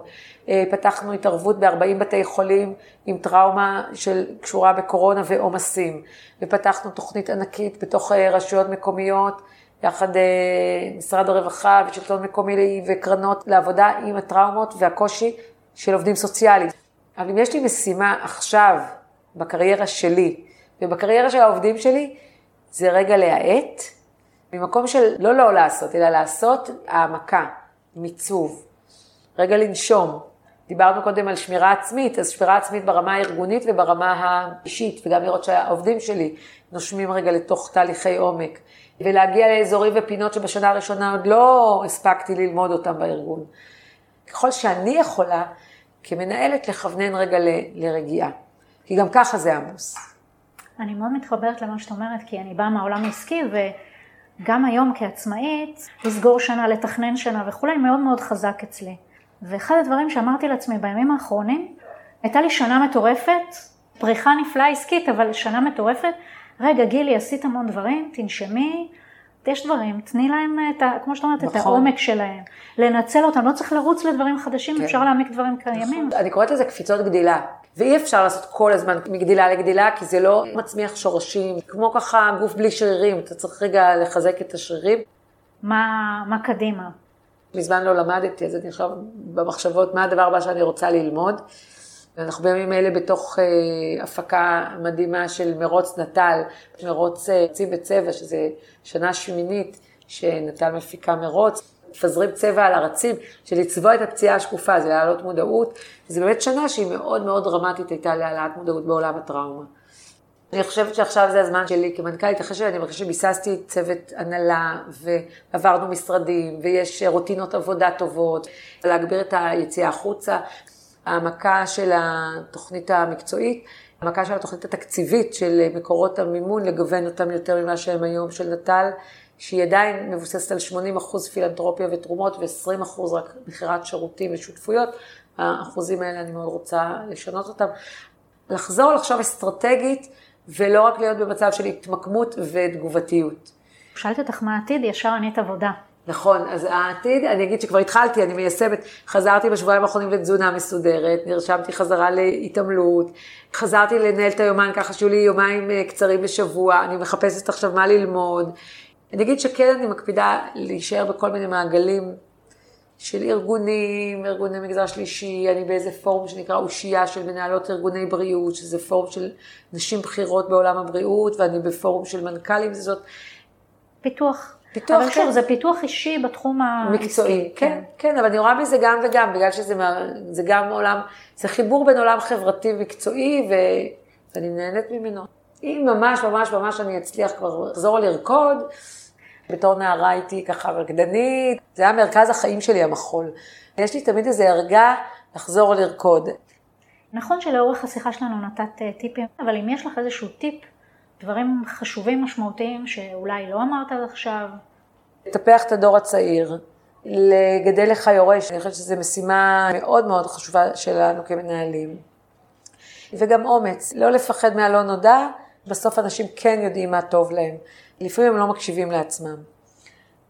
אה, פתחנו התערבות ב-40 בתי חולים עם טראומה של קשורה בקורונה ועומסים, ופתחנו תוכנית ענקית בתוך אה, רשויות מקומיות, יחד משרד הרווחה ושלטון מקומי וקרנות לעבודה עם הטראומות והקושי של עובדים סוציאליים. אבל אם יש לי משימה עכשיו, בקריירה שלי ובקריירה של העובדים שלי, זה רגע להאט, ממקום של לא לא לעשות, אלא לעשות העמקה, מיצוב, רגע לנשום, דיברנו קודם על שמירה עצמית, אז שמירה עצמית ברמה הארגונית וברמה האישית, וגם לראות שהעובדים שלי נושמים רגע לתוך תהליכי עומק, ולהגיע לאזורים ופינות שבשנה הראשונה עוד לא הספקתי ללמוד אותם בארגון. ככל שאני יכולה, כמנהלת, לכוונן רגע ל, לרגיעה, כי גם ככה זה עמוס. אני מאוד מתחברת למה שאת אומרת, כי אני באה מהעולם העסקי, וגם היום כעצמאית, לסגור שנה, לתכנן שנה וכולי, מאוד מאוד חזק אצלי. ואחד הדברים שאמרתי לעצמי בימים האחרונים, הייתה לי שנה מטורפת, פריחה נפלאה עסקית, אבל שנה מטורפת. רגע, גילי, עשית המון דברים, תנשמי, יש דברים, תני להם, את ה, כמו שאת אומרת, נכון. את העומק שלהם. לנצל אותם, לא צריך לרוץ לדברים חדשים, כן. אפשר להעמיק דברים קיימים. נכון. אני קוראת לזה קפיצות גדילה. ואי אפשר לעשות כל הזמן מגדילה לגדילה, כי זה לא מצמיח שורשים, כמו ככה גוף בלי שרירים, אתה צריך רגע לחזק את השרירים. מה, מה קדימה? מזמן לא למדתי, אז אני עכשיו במחשבות מה הדבר הבא שאני רוצה ללמוד. אנחנו בימים אלה בתוך אה, הפקה מדהימה של מרוץ נט"ל, מרוץ אה, עצים בצבע, שזה שנה שמינית שנט"ל מפיקה מרוץ. מפזרים צבע על הרצים, של לצבוע את הפציעה השקופה, זה להעלות מודעות. זו באמת שנה שהיא מאוד מאוד דרמטית הייתה להעלאת מודעות בעולם הטראומה. אני חושבת שעכשיו זה הזמן שלי כמנכ"לית, אחרי שאני מבקשת שביססתי צוות הנהלה ועברנו משרדים ויש רוטינות עבודה טובות, להגביר את היציאה החוצה, העמקה של התוכנית המקצועית, העמקה של התוכנית התקציבית של מקורות המימון, לגוון אותם יותר ממה שהם היום של נט"ל, שהיא עדיין מבוססת על 80 אחוז פילנטרופיה ותרומות ו-20 אחוז רק מכירת שירותים ושותפויות. האחוזים האלה אני מאוד רוצה לשנות אותם. לחזור לחשוב אסטרטגית ולא רק להיות במצב של התמקמות ותגובתיות. שאלתי אותך מה העתיד, ישר ענית עבודה. נכון, אז העתיד, אני אגיד שכבר התחלתי, אני מיישמת, חזרתי בשבועיים האחרונים לתזונה מסודרת, נרשמתי חזרה להתעמלות, חזרתי לנהל את היומן ככה שיהיו לי יומיים אה, קצרים בשבוע, אני מחפשת עכשיו מה ללמוד. אני אגיד שכן, אני מקפידה להישאר בכל מיני מעגלים של ארגונים, ארגוני מגזר שלישי, אני באיזה פורום שנקרא אושייה של מנהלות ארגוני בריאות, שזה פורום של נשים בכירות בעולם הבריאות, ואני בפורום של מנכ"לים, זאת... פיתוח. פיתוח, אבל כן. זה פיתוח אישי בתחום העסקי. מקצועי, כן, כן, כן, אבל אני רואה בזה גם וגם, בגלל שזה זה גם עולם, זה חיבור בין עולם חברתי מקצועי, ואני נהנית ממנו. אם ממש ממש ממש אני אצליח כבר לחזור לרקוד, בתור נערה הייתי ככה רקדנית, זה היה מרכז החיים שלי, המחול. יש לי תמיד איזו ערגה לחזור לרקוד. נכון שלאורך השיחה שלנו נתת אה, טיפים, אבל אם יש לך איזשהו טיפ, דברים חשובים משמעותיים שאולי לא אמרת עד עכשיו? לטפח את הדור הצעיר, לגדל לך יורש, אני חושבת שזו משימה מאוד מאוד חשובה שלנו כמנהלים. וגם אומץ, לא לפחד מהלא נודע, בסוף אנשים כן יודעים מה טוב להם. לפעמים הם לא מקשיבים לעצמם.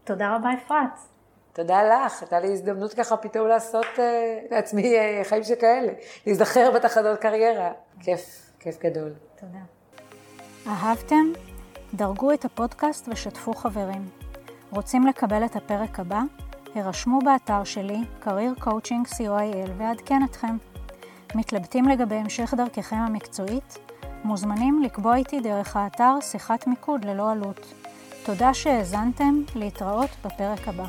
תודה רבה אפרת. תודה לך, הייתה לי הזדמנות ככה פתאום לעשות uh, לעצמי uh, חיים שכאלה, להיזכר בתחנות קריירה. כיף, כיף גדול. תודה. אהבתם? דרגו את הפודקאסט ושתפו חברים. רוצים לקבל את הפרק הבא? הרשמו באתר שלי, career coaching co.il ועדכן אתכם. מתלבטים לגבי המשך דרככם המקצועית? מוזמנים לקבוע איתי דרך האתר שיחת מיקוד ללא עלות. תודה שהאזנתם, להתראות בפרק הבא.